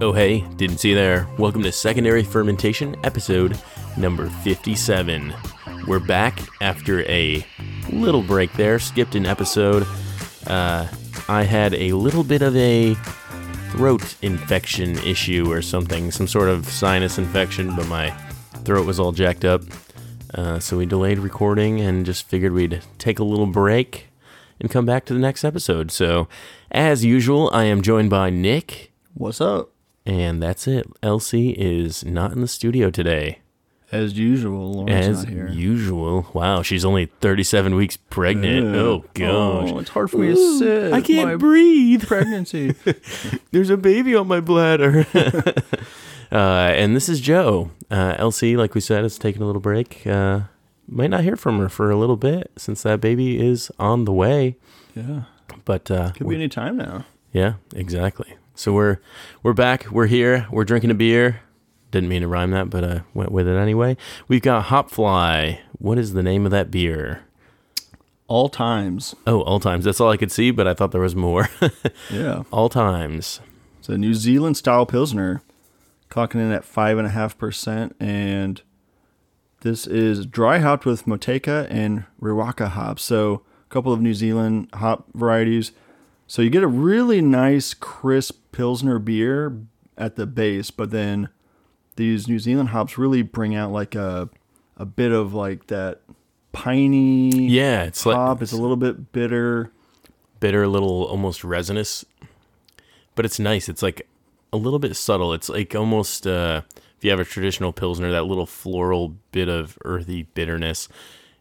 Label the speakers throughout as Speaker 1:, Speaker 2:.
Speaker 1: Oh, hey, didn't see there. Welcome to Secondary Fermentation, episode number 57. We're back after a little break there, skipped an episode. Uh, I had a little bit of a throat infection issue or something, some sort of sinus infection, but my throat was all jacked up. Uh, so we delayed recording and just figured we'd take a little break and come back to the next episode. So, as usual, I am joined by Nick.
Speaker 2: What's up?
Speaker 1: And that's it. LC is not in the studio today.
Speaker 2: As usual, Lauren's
Speaker 1: As
Speaker 2: not here.
Speaker 1: usual. Wow, she's only 37 weeks pregnant. Oh, gosh.
Speaker 2: Oh, it's hard for me to sit.
Speaker 1: I can't
Speaker 2: My
Speaker 1: breathe.
Speaker 2: Pregnancy.
Speaker 1: There's a baby on my bladder. uh, and this is Joe. Uh, LC, like we said, is taking a little break. Uh, might not hear from her for a little bit since that baby is on the way.
Speaker 2: yeah.
Speaker 1: But uh,
Speaker 2: Could be any time now.
Speaker 1: Yeah, exactly. So we're we're back. We're here. We're drinking a beer. Didn't mean to rhyme that, but I went with it anyway. We've got Hopfly. What is the name of that beer?
Speaker 2: All times.
Speaker 1: Oh, all times. That's all I could see, but I thought there was more.
Speaker 2: Yeah.
Speaker 1: all times.
Speaker 2: It's a New Zealand style Pilsner. Clocking in at 5.5%. And this is dry hopped with Motueka and Riwaka hops. So a couple of New Zealand hop varieties. So you get a really nice, crisp Pilsner beer at the base, but then these New Zealand hops really bring out like a a bit of like that piney
Speaker 1: Yeah, it's like
Speaker 2: hop. It's a little bit bitter.
Speaker 1: bitter, a little almost resinous, but it's nice. It's like a little bit subtle. It's like almost uh, if you have a traditional pilsner, that little floral bit of earthy bitterness.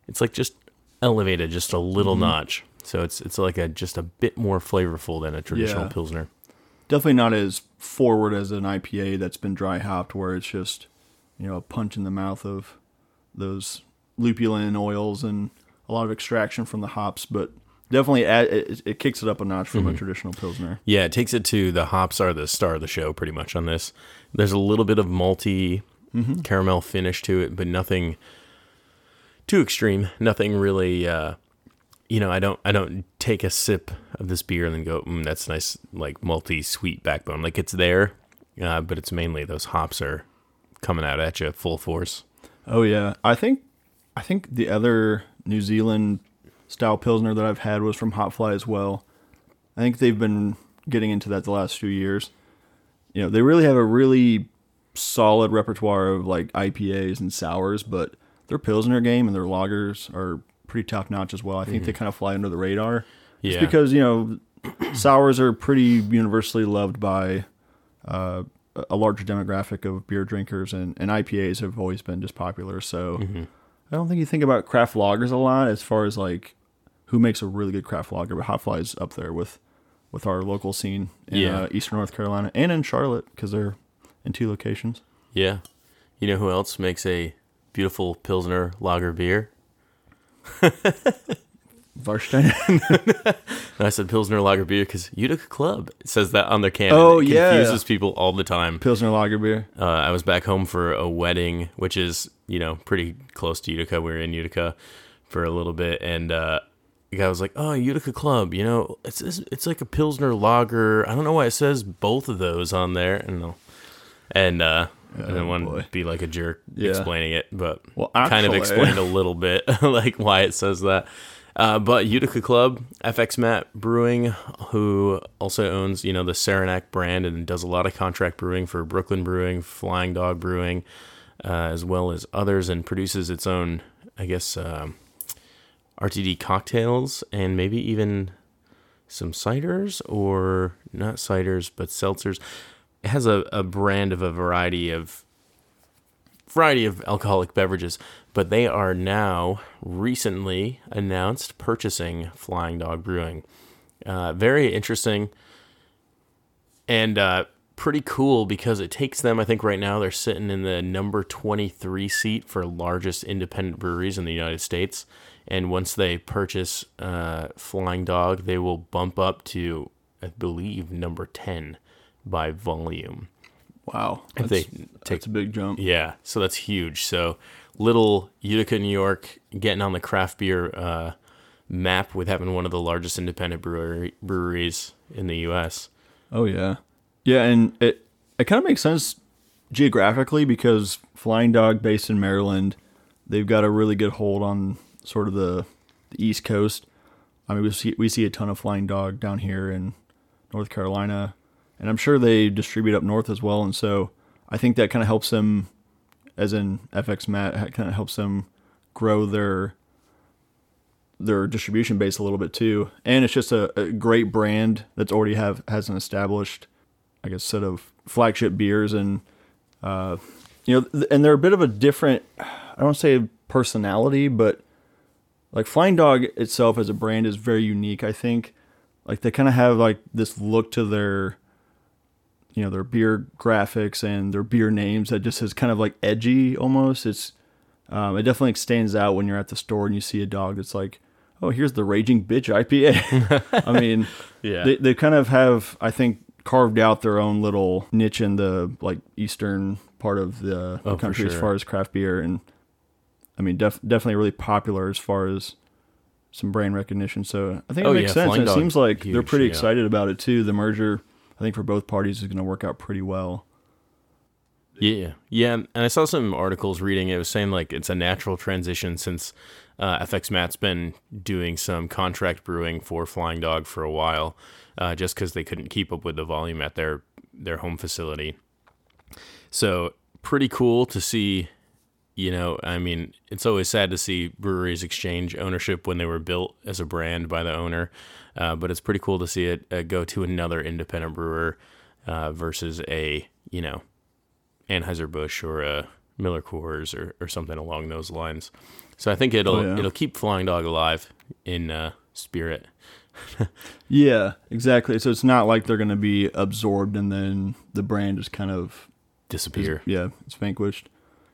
Speaker 1: It's like just elevated just a little notch. So it's it's like a just a bit more flavorful than a traditional
Speaker 2: Yeah.
Speaker 1: pilsner.
Speaker 2: Definitely not as forward as an IPA that's been dry hopped, where it's just you know a punch in the mouth of those lupulin oils and a lot of extraction from the hops, but definitely add, it, it kicks it up a notch from a traditional pilsner.
Speaker 1: Yeah, it takes it to the hops are the star of the show pretty much on this. There's a little bit of malty caramel finish to it, but nothing too extreme. Nothing really uh you know, I don't I don't take a sip of this beer and then go, mm, that's nice like malty sweet backbone. Like it's there, uh, but it's mainly those hops are coming out at you full force.
Speaker 2: Oh yeah, I think I think the other New Zealand style pilsner that I've had was from Hopfly as well. I think they've been getting into that the last few years. You know, they really have a really solid repertoire of like IPAs and sours, but their pilsner game and their lagers are pretty top notch as well. I think they kind of fly under the radar. Just
Speaker 1: Yeah.
Speaker 2: because, you know, sours are pretty universally loved by uh, a larger demographic of beer drinkers, and, and IPAs have always been just popular. So I don't think you think about craft lagers a lot as far as like who makes a really good craft lager, but Hopfly's up there with with our local scene in
Speaker 1: Yeah.
Speaker 2: uh, Eastern North Carolina and in Charlotte because they're in two locations.
Speaker 1: Yeah. You know who else makes a beautiful pilsner lager beer?
Speaker 2: Varstein.
Speaker 1: And I said Pilsner Lager beer because Utica Club says that on their can.
Speaker 2: Oh,
Speaker 1: it
Speaker 2: yeah.
Speaker 1: confuses people all the time.
Speaker 2: Pilsner lager beer.
Speaker 1: Uh, I was back home for a wedding, which is you know pretty close to Utica. We were in Utica for a little bit, and uh, the guy was like, "Oh, Utica Club, you know, it's it's, it's like a Pilsner Lager. I don't know why it says both of those on there." And uh, and uh, I didn't
Speaker 2: Oh,
Speaker 1: want
Speaker 2: boy.
Speaker 1: to be like a jerk
Speaker 2: Yeah.
Speaker 1: explaining it, but
Speaker 2: Well,
Speaker 1: kind of explained a little bit like why it says that. Uh, but Utica Club, FX Matt Brewing, who also owns you know the Saranac brand and does a lot of contract brewing for Brooklyn Brewing, Flying Dog Brewing, uh, as well as others, and produces its own, I guess, um, RTD cocktails and maybe even some ciders or not ciders but seltzers. Has a, a brand of a variety of variety of alcoholic beverages, but they are now recently announced purchasing Flying Dog Brewing. Uh, very interesting and uh, pretty cool because it takes them. I think right now they're sitting in the number 23 seat for largest independent breweries in the United States. And once they purchase uh, Flying Dog, they will bump up to, I believe, number 10 by volume.
Speaker 2: Wow.
Speaker 1: If
Speaker 2: That's,
Speaker 1: they take
Speaker 2: that's a big jump.
Speaker 1: yeah, so that's huge. So little Utica, New York, getting on the craft beer uh, map with having one of the largest independent brewery, breweries in the U.S.
Speaker 2: Oh yeah, yeah, and it it kind of makes sense geographically because Flying Dog, based in Maryland, they've got a really good hold on sort of the, the East Coast. I mean, we see we see a ton of Flying Dog down here in North Carolina, and I'm sure they distribute up north as well. And so I think that kind of helps them, as in FX Matt, kind of helps them grow their their distribution base a little bit too. And it's just a, a great brand that's already have has an established, I guess, set of flagship beers and uh, you know, and they're a bit of a different. I don't say personality, but like Flying Dog itself as a brand is very unique. I think, like they kind of have like this look to their, you know, their beer graphics and their beer names that just is kind of like edgy almost. It's, um, it definitely stands out when you're at the store and you see a dog that's like, oh, here's the Raging Bitch IPA. I mean,
Speaker 1: Yeah.
Speaker 2: they they kind of have I think carved out their own little niche in the like eastern part of the
Speaker 1: Oh,
Speaker 2: country as far as craft beer and I mean def- definitely really popular as far as some brand recognition. So I think it
Speaker 1: Oh,
Speaker 2: makes
Speaker 1: yeah,
Speaker 2: sense. It seems like they're pretty
Speaker 1: yeah.
Speaker 2: excited about it too. The merger I think for both parties is going to work out pretty well.
Speaker 1: Yeah, yeah, and I saw some articles reading. It was saying like it's a natural transition since uh, FX Matt's been doing some contract brewing for Flying Dog for a while, uh, just because they couldn't keep up with the volume at their their home facility. So pretty cool to see. You know, I mean, it's always sad to see breweries exchange ownership when they were built as a brand by the owner, uh, but it's pretty cool to see it uh, go to another independent brewer uh, versus a you know Anheuser-Busch or a Miller Coors or, or something along those lines. So I think it'll
Speaker 2: Oh, yeah.
Speaker 1: it'll keep Flying Dog alive in uh, spirit.
Speaker 2: Yeah, exactly. So it's not like they're going to be absorbed and then the brand is kind of
Speaker 1: Disappear.
Speaker 2: Yeah, it's vanquished.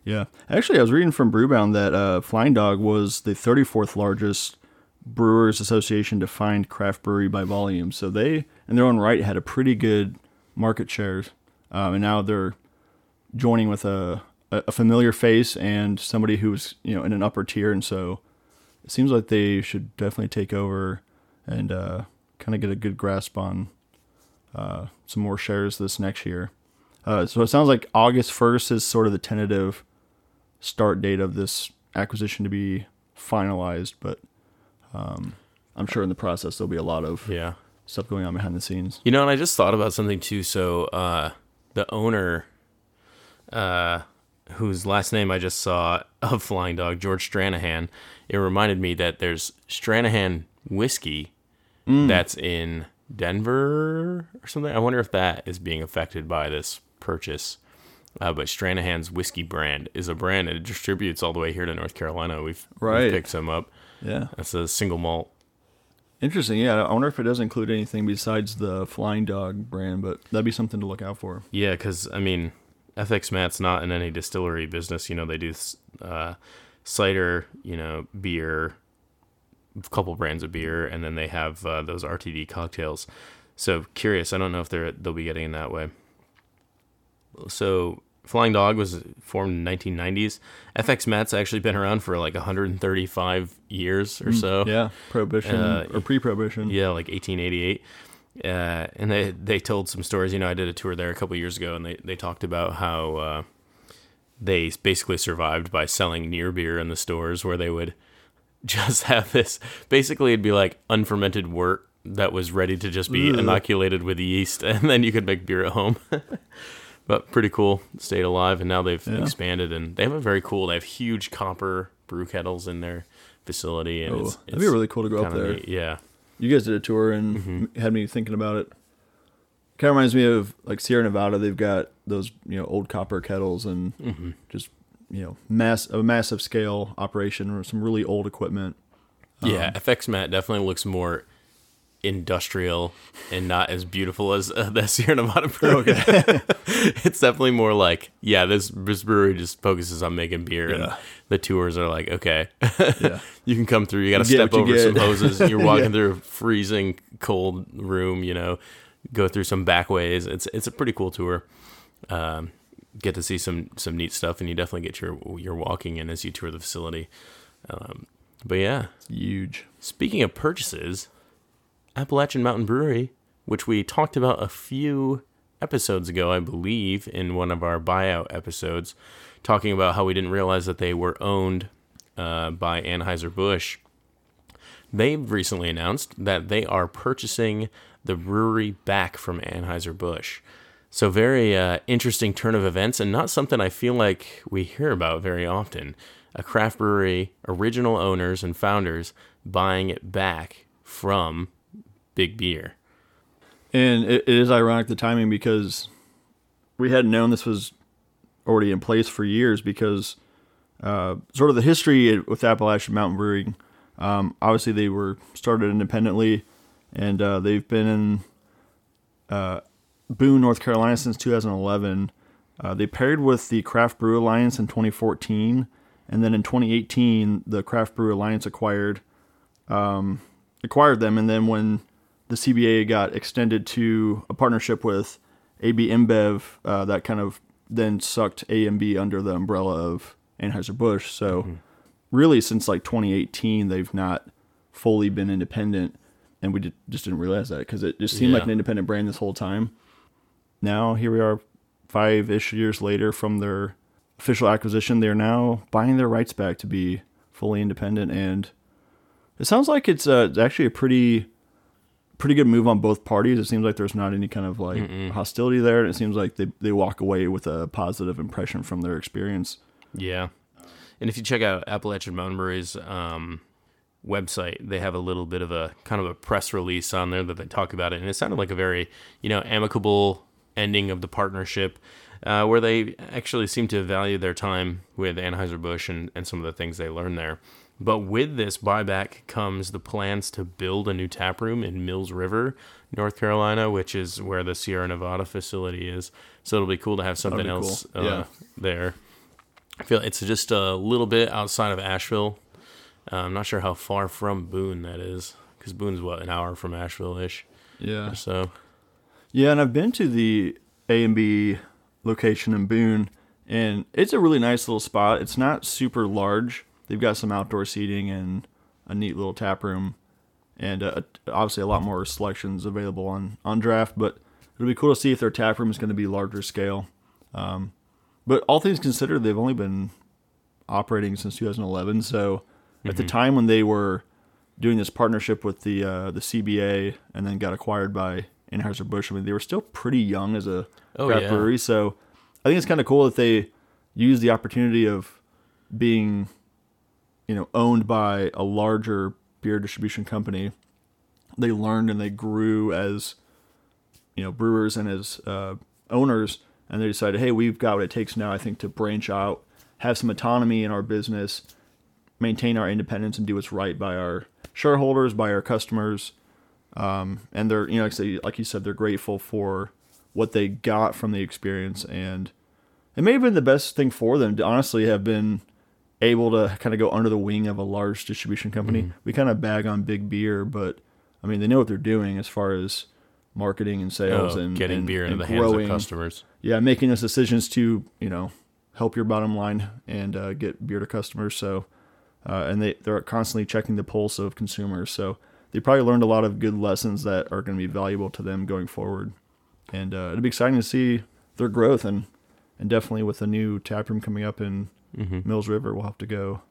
Speaker 2: Yeah. Actually, I was reading from Brewbound that uh, Flying Dog was the 34th largest Brewers Association defined craft brewery by volume. So they, in their own right, had a pretty good market shares. Um, and now they're joining with a, a familiar face and somebody who was you know, in an upper tier. And so it seems like they should definitely take over and uh, kind of get a good grasp on uh, some more shares this next year. Uh, so it sounds like August 1st is sort of the tentative start date of this acquisition to be finalized, but um, I'm sure in the process there'll be a lot of
Speaker 1: Yeah.
Speaker 2: stuff going on behind the scenes.
Speaker 1: You know, and I just thought about something too. So uh, the owner, uh, whose last name I just saw of Flying Dog, George Stranahan, it reminded me that there's Stranahan whiskey that's in Denver or something. I wonder if that is being affected by this purchase. Uh, but Stranahan's whiskey brand is a brand that distributes all the way here to North Carolina. We've,
Speaker 2: Right.
Speaker 1: we've picked some up.
Speaker 2: Yeah.
Speaker 1: That's a single malt.
Speaker 2: Interesting. Yeah. I wonder if it does include anything besides the Flying Dog brand, but that'd be something to look out for.
Speaker 1: Yeah, because I mean, FX Matt's not in any distillery business. You know, they do uh, cider, you know, beer, a couple brands of beer, and then they have uh, those RTD cocktails. So curious. I don't know if they're they'll be getting in that way. So Flying Dog was formed in 1990s. FX Matt's actually been around for like 135 years or so.
Speaker 2: Yeah. Prohibition
Speaker 1: Uh,
Speaker 2: or pre prohibition.
Speaker 1: Yeah, like 1888. Uh, and they they told some stories. You know, I did a tour there a couple years ago, and they they talked about how uh, they basically survived by selling near beer in the stores, where they would just have this. Basically, it'd be like unfermented wort that was ready to just be
Speaker 2: Ugh.
Speaker 1: inoculated with yeast, and then you could make beer at home. but pretty cool, stayed alive, and now they've
Speaker 2: Yeah.
Speaker 1: expanded, and they have a very cool. They have huge copper brew kettles in their facility, and
Speaker 2: Oh,
Speaker 1: it's,
Speaker 2: that'd be really cool to go up there.
Speaker 1: neat. Yeah.
Speaker 2: You guys did a tour and
Speaker 1: Mm-hmm.
Speaker 2: had me thinking about it. Kind of reminds me of like Sierra Nevada. They've got those you know old copper kettles and
Speaker 1: Mm-hmm.
Speaker 2: just you know mass a massive scale operation or some really old equipment.
Speaker 1: Yeah, FX Matt definitely looks more industrial and not as beautiful as uh, the Sierra Nevada brewery. it's definitely more like, yeah, this, this brewery just focuses on making beer, and the tours are like, okay,
Speaker 2: Yeah.
Speaker 1: you can come through. You got to step over some hoses. You're walking
Speaker 2: Yeah.
Speaker 1: through a freezing cold room. You know, go through some back ways. It's it's a pretty cool tour. Um, get to see some some neat stuff, and you definitely get your your walking in as you tour the facility. Um, but yeah,
Speaker 2: Huge.
Speaker 1: Speaking of purchases, Appalachian Mountain Brewery, which we talked about a few episodes ago, I believe, in one of our buyout episodes, talking about how we didn't realize that they were owned uh, by Anheuser-Busch. They've recently announced that they are purchasing the brewery back from Anheuser-Busch. So, very uh, interesting turn of events, and not something I feel like we hear about very often. A craft brewery, original owners and founders buying it back from Big Beer.
Speaker 2: And it, it is ironic the timing because we hadn't known this was already in place for years because uh, sort of the history with Appalachian Mountain Brewing. Um, obviously, they were started independently, and uh, they've been in uh, Boone, North Carolina since 2011. Uh, they paired with the Craft Brew Alliance in 2014, and then in 2018, the Craft Brew Alliance acquired um, acquired them. And then when the CBA got extended to a partnership with AB InBev, uh, that kind of then sucked AMB under the umbrella of Anheuser-Busch. So mm-hmm. really since like 2018, they've not fully been independent. And we did, just didn't realize that because it just seemed yeah. like an independent brand this whole time. Now here we are five ish years later from their official acquisition. They're now buying their rights back to be fully independent. And it sounds like it's, uh, actually a pretty pretty good move on both parties. It seems like there's not any kind of like Mm-mm. hostility there, and it seems like they they walk away with a positive impression from their experience.
Speaker 1: Yeah, and if you check out Appalachian Mountain Brewery's um, website, they have a little bit of a kind of a press release on there that they talk about it, and it sounded like a very you know amicable ending of the partnership. Uh, where they actually seem to value their time with Anheuser-Busch and, and some of the things they learned there. But with this buyback comes the plans to build a new tap room in Mills River, North Carolina, which is where the Sierra Nevada facility is. So it'll be cool to have something else cool. uh, yeah. there. I feel it's just a little bit outside of Asheville. Uh, I'm not sure how far from Boone that is, because Boone's what an hour from Asheville ish.
Speaker 2: Yeah.
Speaker 1: so.
Speaker 2: Yeah, and I've been to the AMB location in Boone, and it's a really nice little spot. It's not super large they've got some outdoor seating and a neat little tap room, and uh, obviously a lot more selections available on on draft. But it'll be cool to see if their tap room is going to be larger scale. Um, but all things considered, they've only been operating since 2011. So mm-hmm. at the mm-hmm. time when they were doing this partnership with the uh, the CBA and then got acquired by Anheuser Busch, I mean they were still pretty young as a oh, craft yeah. brewery. So I think it's kind of cool that they use the opportunity of being you know, owned by a larger beer distribution company, they learned and they grew as, you know, brewers and as uh, owners, and they decided, hey, we've got what it takes now, I think, to branch out, have some autonomy in our business, maintain our independence, and do what's right by our shareholders, by our customers. Um, and they're, you know, like, say, like you said, they're grateful for what they got from the experience, and it may have been the best thing for them to honestly have been able to kind of go under the wing of a large distribution company. Mm-hmm. We kind of bag on big beer, but I mean, they know what they're doing as far as marketing and sales oh, and
Speaker 1: getting
Speaker 2: and,
Speaker 1: beer into the growing. hands of customers.
Speaker 2: Yeah, making those decisions to you know help your bottom line and uh, get beer to customers. So, uh, and they they're constantly checking the pulse of consumers. So they probably learned a lot of good lessons that are going to be valuable to them going forward. And uh, it'll be exciting to see their growth and and definitely with a new tap room coming up in mm-hmm. Mills River. We'll have to go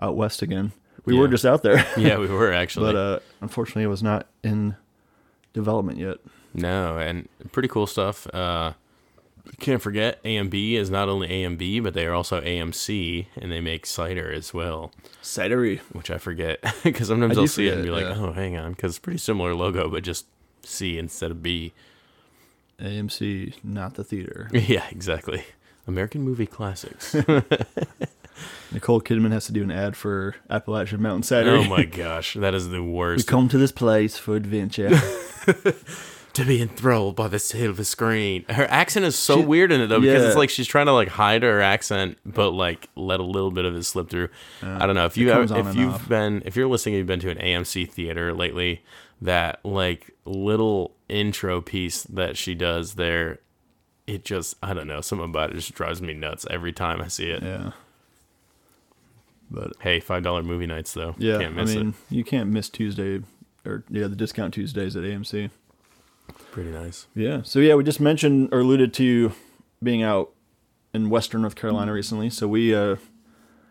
Speaker 2: out west again. We yeah. were just out there.
Speaker 1: yeah, we were actually.
Speaker 2: But uh, unfortunately, it was not in development yet.
Speaker 1: No, and pretty cool stuff. Uh, can't forget AMB is not only AMB, but they are also AMC, and they make cider as well.
Speaker 2: Cidery,
Speaker 1: which I forget because sometimes I will see it and be like, yeah. "Oh, hang on," because it's pretty similar logo, but just C instead of B.
Speaker 2: AMC, not the theater.
Speaker 1: Yeah, exactly. American movie classics.
Speaker 2: Nicole Kidman has to do an ad for Appalachian Mountain Cider.
Speaker 1: Oh my gosh, that is the worst.
Speaker 2: We come to this place for adventure.
Speaker 1: to be enthralled by the silver screen. Her accent is so she, weird in it though because yeah. it's like she's trying to like hide her accent, but like let a little bit of it slip through. Uh, I don't know if you have, if you've off. been if you're listening, you've been to an AMC theater lately. That like little intro piece that she does there it just I don't know, something about it just drives me nuts every time I see it.
Speaker 2: Yeah. But
Speaker 1: hey, five dollar movie nights though.
Speaker 2: Yeah, can't miss I mean, it. you can't miss Tuesday or yeah, the discount Tuesdays at AMC.
Speaker 1: Pretty nice.
Speaker 2: Yeah. So yeah, we just mentioned or alluded to being out in Western North Carolina recently. So we uh,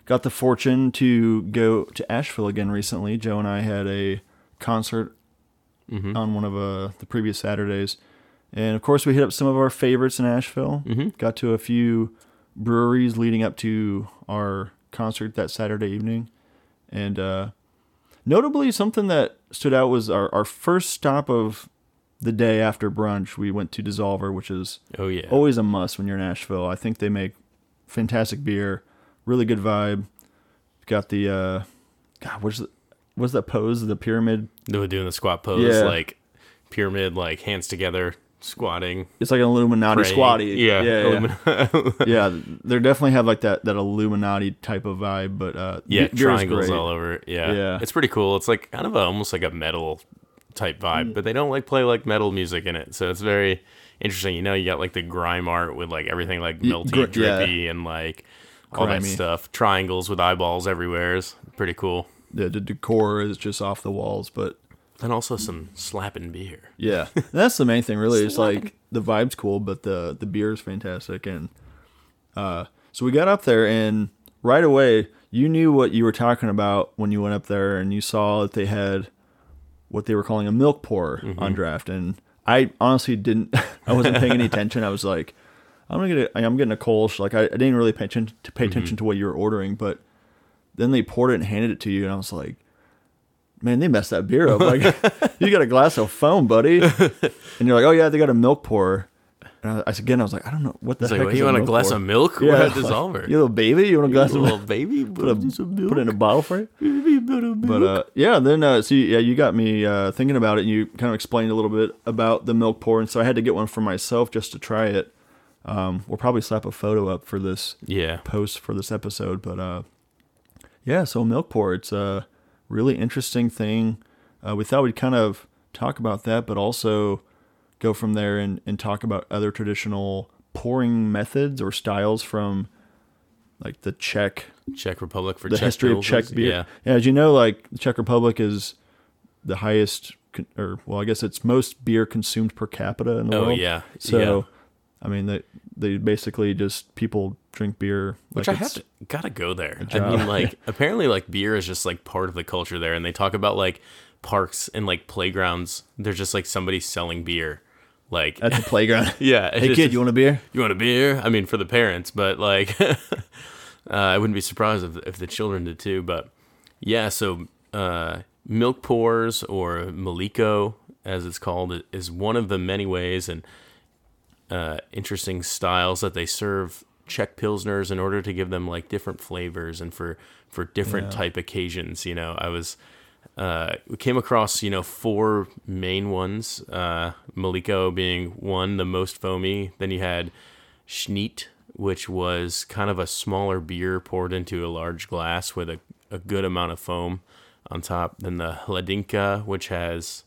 Speaker 2: got the fortune to go to Asheville again recently. Joe and I had a concert
Speaker 1: Mm-hmm.
Speaker 2: on one of uh, the previous Saturdays, and of course we hit up some of our favorites in Asheville.
Speaker 1: Mm-hmm.
Speaker 2: Got to a few breweries leading up to our concert that Saturday evening, and uh, notably something that stood out was our, our first stop of the day after brunch. We went to Dissolver, which is
Speaker 1: Oh yeah.
Speaker 2: always a must when you're in Asheville. I think they make fantastic beer, really good vibe. Got the uh, God, what's the, what's that pose? The pyramid.
Speaker 1: They were doing the squat pose,
Speaker 2: Yeah.
Speaker 1: like pyramid, like hands together, squatting.
Speaker 2: It's like an Illuminati
Speaker 1: praying.
Speaker 2: squatty.
Speaker 1: Yeah.
Speaker 2: yeah, yeah. Yeah. They definitely have like that that Illuminati type of vibe, but uh,
Speaker 1: yeah, triangles all over. Yeah.
Speaker 2: Yeah.
Speaker 1: It's pretty cool. It's like kind of a, almost like a metal type vibe, but they don't like play like metal music in it. So it's very interesting. You know, you got like the grime art with like everything like melty,
Speaker 2: gr- yeah.
Speaker 1: drippy, and like all that stuff. Triangles with eyeballs everywhere is pretty cool.
Speaker 2: The, the decor is just off the walls, but
Speaker 1: And also some slapping beer.
Speaker 2: yeah, that's the main thing. Really, it's like the vibe's cool, but the the beer is fantastic, and uh, so we got up there, and right away you knew what you were talking about when you went up there, and you saw that they had what they were calling a milk pour on draft, and I honestly didn't, I wasn't paying any attention. I was like, I'm gonna get, a, I'm getting a Kolsch. Like I, I didn't really pay attention to pay attention to what you were ordering, but then they poured it and handed it to you, and I was like. Man, they messed that beer up. Like, you got a glass of foam, buddy, and you're like, "Oh yeah, they got a milk pour." And I, I again, I was like, "I don't know what the
Speaker 1: It's
Speaker 2: heck
Speaker 1: like, well, you want a glass
Speaker 2: pour?"
Speaker 1: of milk?
Speaker 2: Yeah, like,
Speaker 1: Dissolver.
Speaker 2: You little baby, you want a glass
Speaker 1: You
Speaker 2: of
Speaker 1: little
Speaker 2: milk?
Speaker 1: baby,
Speaker 2: Put, a,
Speaker 1: some milk.
Speaker 2: put it in a bottle for you.
Speaker 1: But
Speaker 2: uh, yeah, then uh, see, yeah, you got me uh, thinking about it. and You kind of explained a little bit about the milk pour, and so I had to get one for myself just to try it. Um, we'll probably slap a photo up for this
Speaker 1: yeah,
Speaker 2: post for this episode, but uh, yeah, so milk pour, it's a really interesting thing. Uh, we thought we'd kind of talk about that, but also go from there and, and talk about other traditional pouring methods or styles from like the Czech,
Speaker 1: Czech Republic for
Speaker 2: the
Speaker 1: Czech
Speaker 2: history of Czech beer.
Speaker 1: Yeah,
Speaker 2: yeah, as you know, like the Czech Republic is the highest, con- or well, I guess it's most beer consumed per capita in the
Speaker 1: Oh
Speaker 2: world.
Speaker 1: yeah.
Speaker 2: So,
Speaker 1: yeah.
Speaker 2: I mean, they they basically just people drink beer.
Speaker 1: Which
Speaker 2: like
Speaker 1: I have to gotta go there. I mean, like apparently, like beer is just like part of the culture there, and they talk about like parks and like playgrounds. They're just like somebody selling beer, like
Speaker 2: at the playground.
Speaker 1: yeah.
Speaker 2: hey
Speaker 1: it's
Speaker 2: kid, you want a beer?
Speaker 1: you want a beer? I mean, for the parents, but like, uh, I wouldn't be surprised if, if the children did too. But yeah, so uh, milk pours or maliko, as it's called, is one of the many ways and uh, interesting styles that they serve Czech pilsners in order to give them like different flavors and for for different
Speaker 2: Yeah.
Speaker 1: type occasions. You know, I was uh, we came across you know four main ones. Uh, Maliko being one, the most foamy. Then you had Šnyt, which was kind of a smaller beer poured into a large glass with a, a good amount of foam on top. Then the Hladinka, which has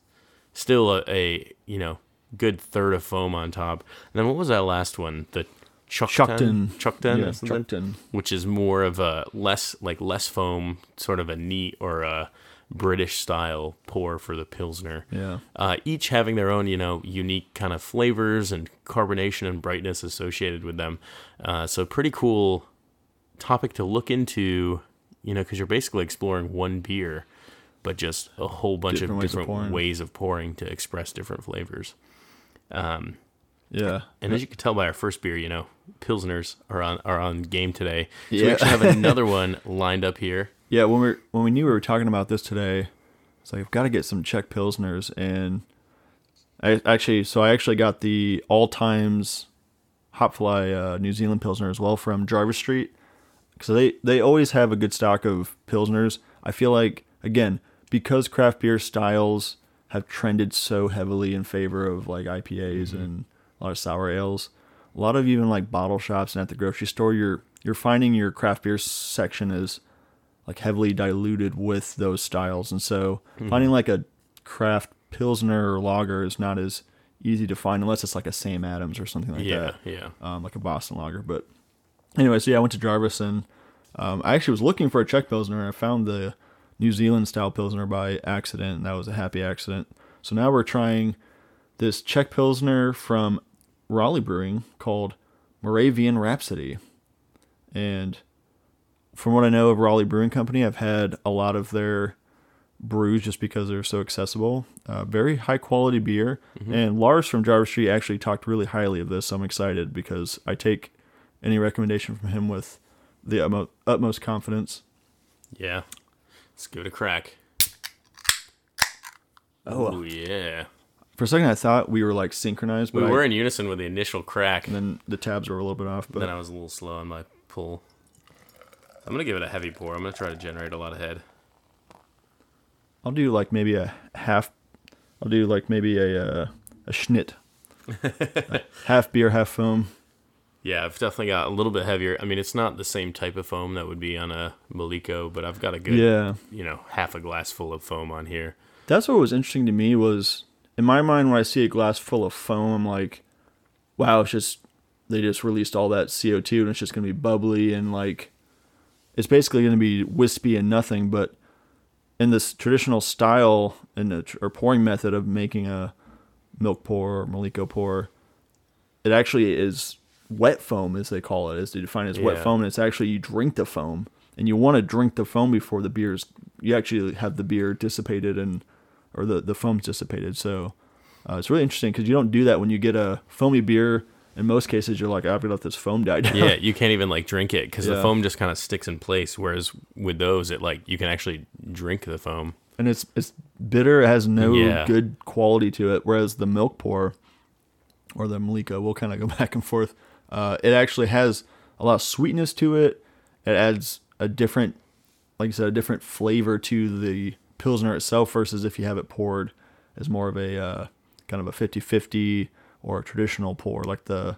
Speaker 1: still a, a you know good third of foam on top. And then what was that last one? The. Čochtan, Čochtan,
Speaker 2: yeah,
Speaker 1: or which is more of a less like less foam, sort of a neat or a British style pour for the pilsner.
Speaker 2: Yeah.
Speaker 1: Uh, each having their own, you know, unique kind of flavors and carbonation and brightness associated with them. Uh, so pretty cool topic to look into, you know, because you're basically exploring one beer, but just a whole bunch
Speaker 2: Different
Speaker 1: of
Speaker 2: ways
Speaker 1: different
Speaker 2: pouring.
Speaker 1: ways of pouring to express different flavors. Um,
Speaker 2: Yeah.
Speaker 1: and as you can tell by our first beer, you know, pilsners are on are on game today. So we actually have another one lined up here.
Speaker 2: Yeah, when we when we knew we were talking about this today, it's like I've got to get some Czech pilsners, and I actually so I actually got the all times Hopfly uh, New Zealand pilsner as well from Jarvis Street, because they they always have a good stock of pilsners. I feel like again because craft beer styles have trended so heavily in favor of like IPAs and a lot of sour ales. A lot of even like bottle shops and at the grocery store, you're you're finding your craft beer section is like heavily diluted with those styles, and so finding like a craft pilsner or lager is not as easy to find unless it's like a Sam Adams or something like
Speaker 1: Yeah,
Speaker 2: that
Speaker 1: yeah.
Speaker 2: um, like a Boston lager. But anyway, so yeah, I went to Jarvis and um, I actually was looking for a Czech Pilsner. and I found the New Zealand style Pilsner by accident, and that was a happy accident. So now we're trying this Czech Pilsner from Raleigh Brewing called Moravian Rhapsody. And from what I know of Raleigh Brewing Company, I've had a lot of their brews just because they're so accessible. Uh, very high quality beer. And Lars from Jarvis Street actually talked really highly of this. So I'm excited because I take any recommendation from him with the utmost, utmost confidence.
Speaker 1: Yeah. Let's give it a crack.
Speaker 2: Oh.
Speaker 1: Ooh, yeah.
Speaker 2: For a second, I thought we were like synchronized, but
Speaker 1: We
Speaker 2: I-
Speaker 1: were in unison with the initial crack.
Speaker 2: and then the tabs were a little bit off. But
Speaker 1: Then I was a little slow on my pull. I'm gonna give it a heavy pour. I'm gonna try to generate a lot of head.
Speaker 2: I'll do like maybe a half. I'll do like maybe a uh, a Šnyt, half beer, half foam.
Speaker 1: Yeah, I've definitely got a little bit heavier. I mean, it's not the same type of foam that would be on a Maliko, but I've got a good,
Speaker 2: Yeah,
Speaker 1: you know, half a glass full of foam on here.
Speaker 2: that's what was interesting to me was in my mind when I see a glass full of foam, I'm like, wow, it's just they just released all that CO two and it's just gonna be bubbly and like it's basically gonna be wispy and nothing. But in this traditional style and or pouring method of making a milk pour or Maliko pour, it actually is wet foam, as they call it, as they define it as wet foam. And it's actually you drink the foam, and you want to drink the foam before the beer's. You actually have the beer dissipated and or the the foam's dissipated. So uh, it's really interesting because you don't do that when you get a foamy beer. In most cases, you're like, I've got to let this foam die down.
Speaker 1: Yeah, you can't even like drink it because the foam just kind of sticks in place. Whereas with those, it like you can actually drink the foam.
Speaker 2: and it's it's bitter. It has no
Speaker 1: Yeah.
Speaker 2: good quality to it. Whereas the milk pour or the Malika, we'll kind of go back and forth. Uh, it actually has a lot of sweetness to it. It adds a different, like you said, a different flavor to the pilsner itself versus if you have it poured as more of a uh, kind of a 50-50 or a traditional pour like the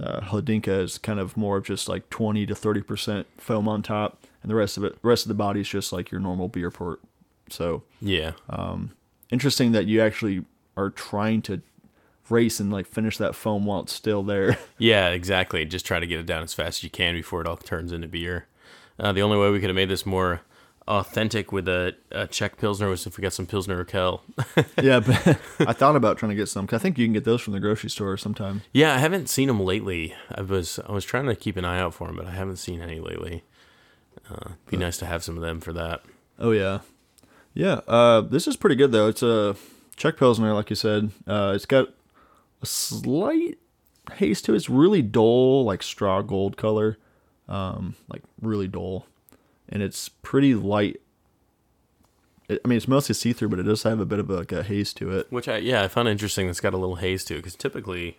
Speaker 2: uh, Hladinka is kind of more of just like 20 to 30 percent foam on top, and the rest of it, rest of the body is just like your normal beer port. So
Speaker 1: Yeah,
Speaker 2: interesting that you actually are trying to race and like finish that foam while it's still there.
Speaker 1: yeah, exactly. Just try to get it down as fast as you can before it all turns into beer. Uh, the only way we could have made this more authentic with a, a Czech Pilsner was if we got some Pilsner Urquell.
Speaker 2: yeah, but I thought about trying to get some. 'cause I think you can get those from the grocery store sometime.
Speaker 1: yeah, I haven't seen them lately. I was I was trying to keep an eye out for them, but I haven't seen any lately. Uh, be nice to have some of them for that.
Speaker 2: Oh yeah, yeah. Uh, this is pretty good though. It's a Czech Pilsner, like you said. Uh, it's got a slight haze to it. It's really dull, like straw gold color, um, like really dull, and it's pretty light. It, I mean, it's mostly see through, but it does have a bit of a, like a haze to it.
Speaker 1: Which I yeah I found interesting. It's got a little haze to it because typically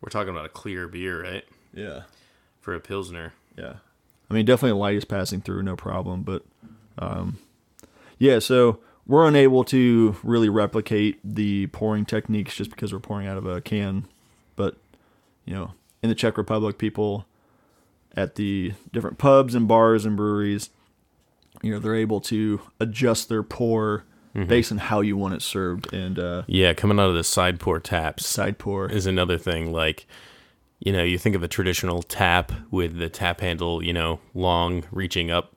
Speaker 1: we're talking about a clear beer, right?
Speaker 2: Yeah,
Speaker 1: For a Pilsner.
Speaker 2: yeah. I mean, definitely light is passing through, no problem. But, um, yeah. So we're unable to really replicate the pouring techniques just because we're pouring out of a can. But, you know, in the Czech Republic, people at the different pubs and bars and breweries, you know, they're able to adjust their pour based on how you want it served and uh,
Speaker 1: Yeah, coming out of the side pour taps.
Speaker 2: side pour.
Speaker 1: is another thing. Like, you know, you think of a traditional tap with the tap handle, you know, long reaching up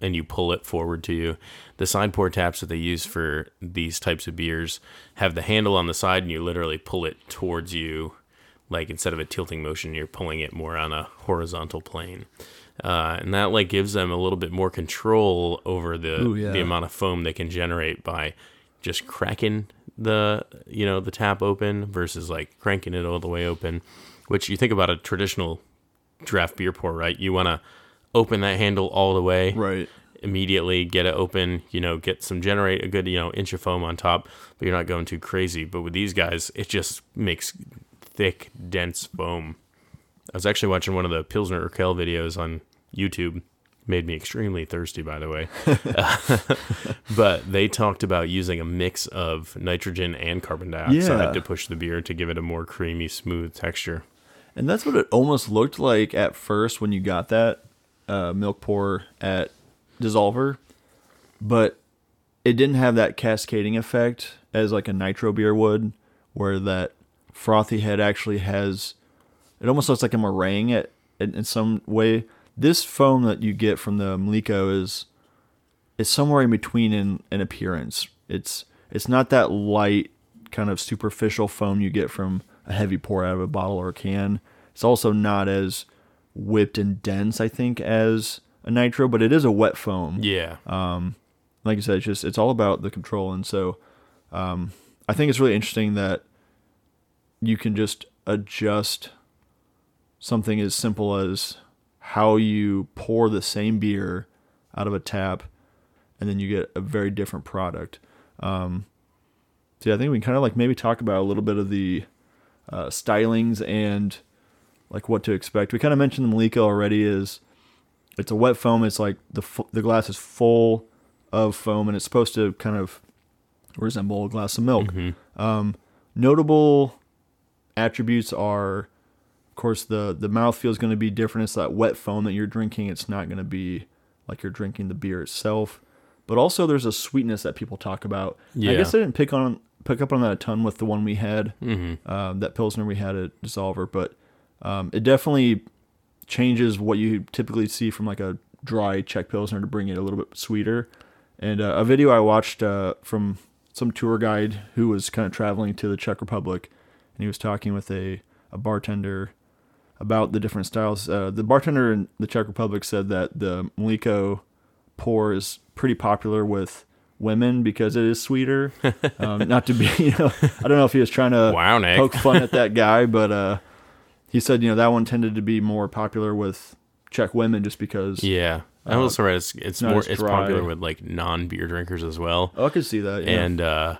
Speaker 1: and you pull it forward to you. The side pour taps that they use for these types of beers have the handle on the side and you literally pull it towards you. Like instead of a tilting motion, you're pulling it more on a horizontal plane. Uh, and that like gives them a little bit more control over the
Speaker 2: Ooh, yeah.
Speaker 1: the amount of foam they can generate by just cracking the you know the tap open versus like cranking it all the way open which you think about a traditional draft beer pour right you want to open that handle all the way.
Speaker 2: Right.
Speaker 1: immediately get it open you know get some generate a good you know inch of foam on top but you're not going too crazy. But with these guys it just makes thick dense foam. I was actually watching one of the pilsner urquell videos on youtube. Made me extremely thirsty by the way. But they talked about using a mix of nitrogen and carbon dioxide
Speaker 2: Yeah.
Speaker 1: to push the beer to give it a more creamy smooth texture.
Speaker 2: And that's what it almost looked like at first when you got that uh, milk pour at Dissolver, but it didn't have that cascading effect as like a nitro beer would, where that frothy head actually has. It almost looks like a meringue at, in, in some way. This foam that you get from the Maliko is is somewhere in between in, in appearance. It's it's not that light kind of superficial foam you get from a heavy pour out of a bottle or a can. It's also not as whipped and dense, I think, as a nitro, but it is a wet foam.
Speaker 1: Yeah.
Speaker 2: Um, like I said, it's just it's all about the control, and so um, I think it's really interesting that you can just adjust something as simple as how you pour the same beer out of a tap, and then you get a very different product. Um, so yeah, I think we can kind of like maybe talk about a little bit of the uh, stylings and like what to expect. We kind of mentioned the Malika already. Is it's a wet foam. It's like the the glass is full of foam, and it's supposed to kind of resemble a glass of milk. Um, notable attributes are, of course, the the mouthfeel is going to be different. It's that wet foam that you're drinking. It's not going to be like you're drinking the beer itself. But also, there's a sweetness that people talk about. I guess I didn't pick on pick up on that a ton with the one we had,
Speaker 1: Mm-hmm.
Speaker 2: um, that pilsner we had at Dissolver, but um, it definitely changes what you typically see from like a dry Czech pilsner to bring it a little bit sweeter. And uh, a video I watched uh, from some tour guide who was kind of traveling to the Czech Republic, and he was talking with a, a bartender about the different styles. Uh, the bartender in the Czech Republic said that the Maliko pour is pretty popular with women because it is sweeter. um, not to be, you know, I don't know if he was trying to
Speaker 1: Wow, Nick.
Speaker 2: poke fun at that guy, but uh, he said, you know, that one tended to be more popular with Czech women just because.
Speaker 1: Yeah. I
Speaker 2: Uh,
Speaker 1: also read it's it's more it's popular with like non beer drinkers as well.
Speaker 2: Oh, I could see that. Yeah.
Speaker 1: And uh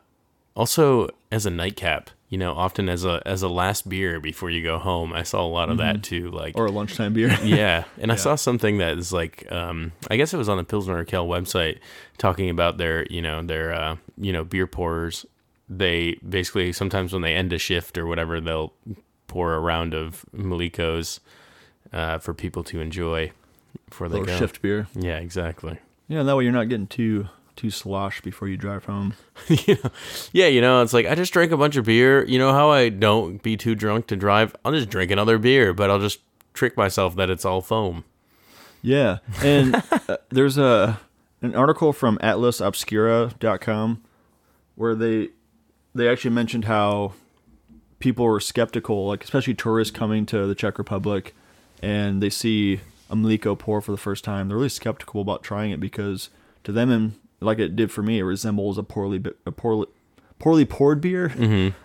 Speaker 1: also as a nightcap, you know, often as a as a last beer before you go home. I saw a lot of that too. Like
Speaker 2: Mm-hmm. or a lunchtime beer.
Speaker 1: yeah, and I saw something that is like, um, I guess it was on the Pilsner Urquell website talking about their, you know, their, uh, you know, beer pourers. They basically sometimes when they end a shift or whatever, they'll pour a round of Malikos uh, for people to enjoy before they
Speaker 2: Little
Speaker 1: go.
Speaker 2: shift beer.
Speaker 1: Yeah, exactly.
Speaker 2: Yeah, that way you're not getting too too slosh before you drive home.
Speaker 1: you know, yeah, you know, it's like I just drank a bunch of beer. You know how I don't be too drunk to drive? I'll just drink another beer, but I'll just trick myself that it's all foam.
Speaker 2: Yeah, and uh, there's a an article from atlasobscura.com where they they actually mentioned how people are skeptical, like especially tourists coming to the Czech Republic, and they see a Mliko pour for the first time. They're really skeptical about trying it because to them, and like it did for me, it resembles a poorly a poorly poorly poured beer.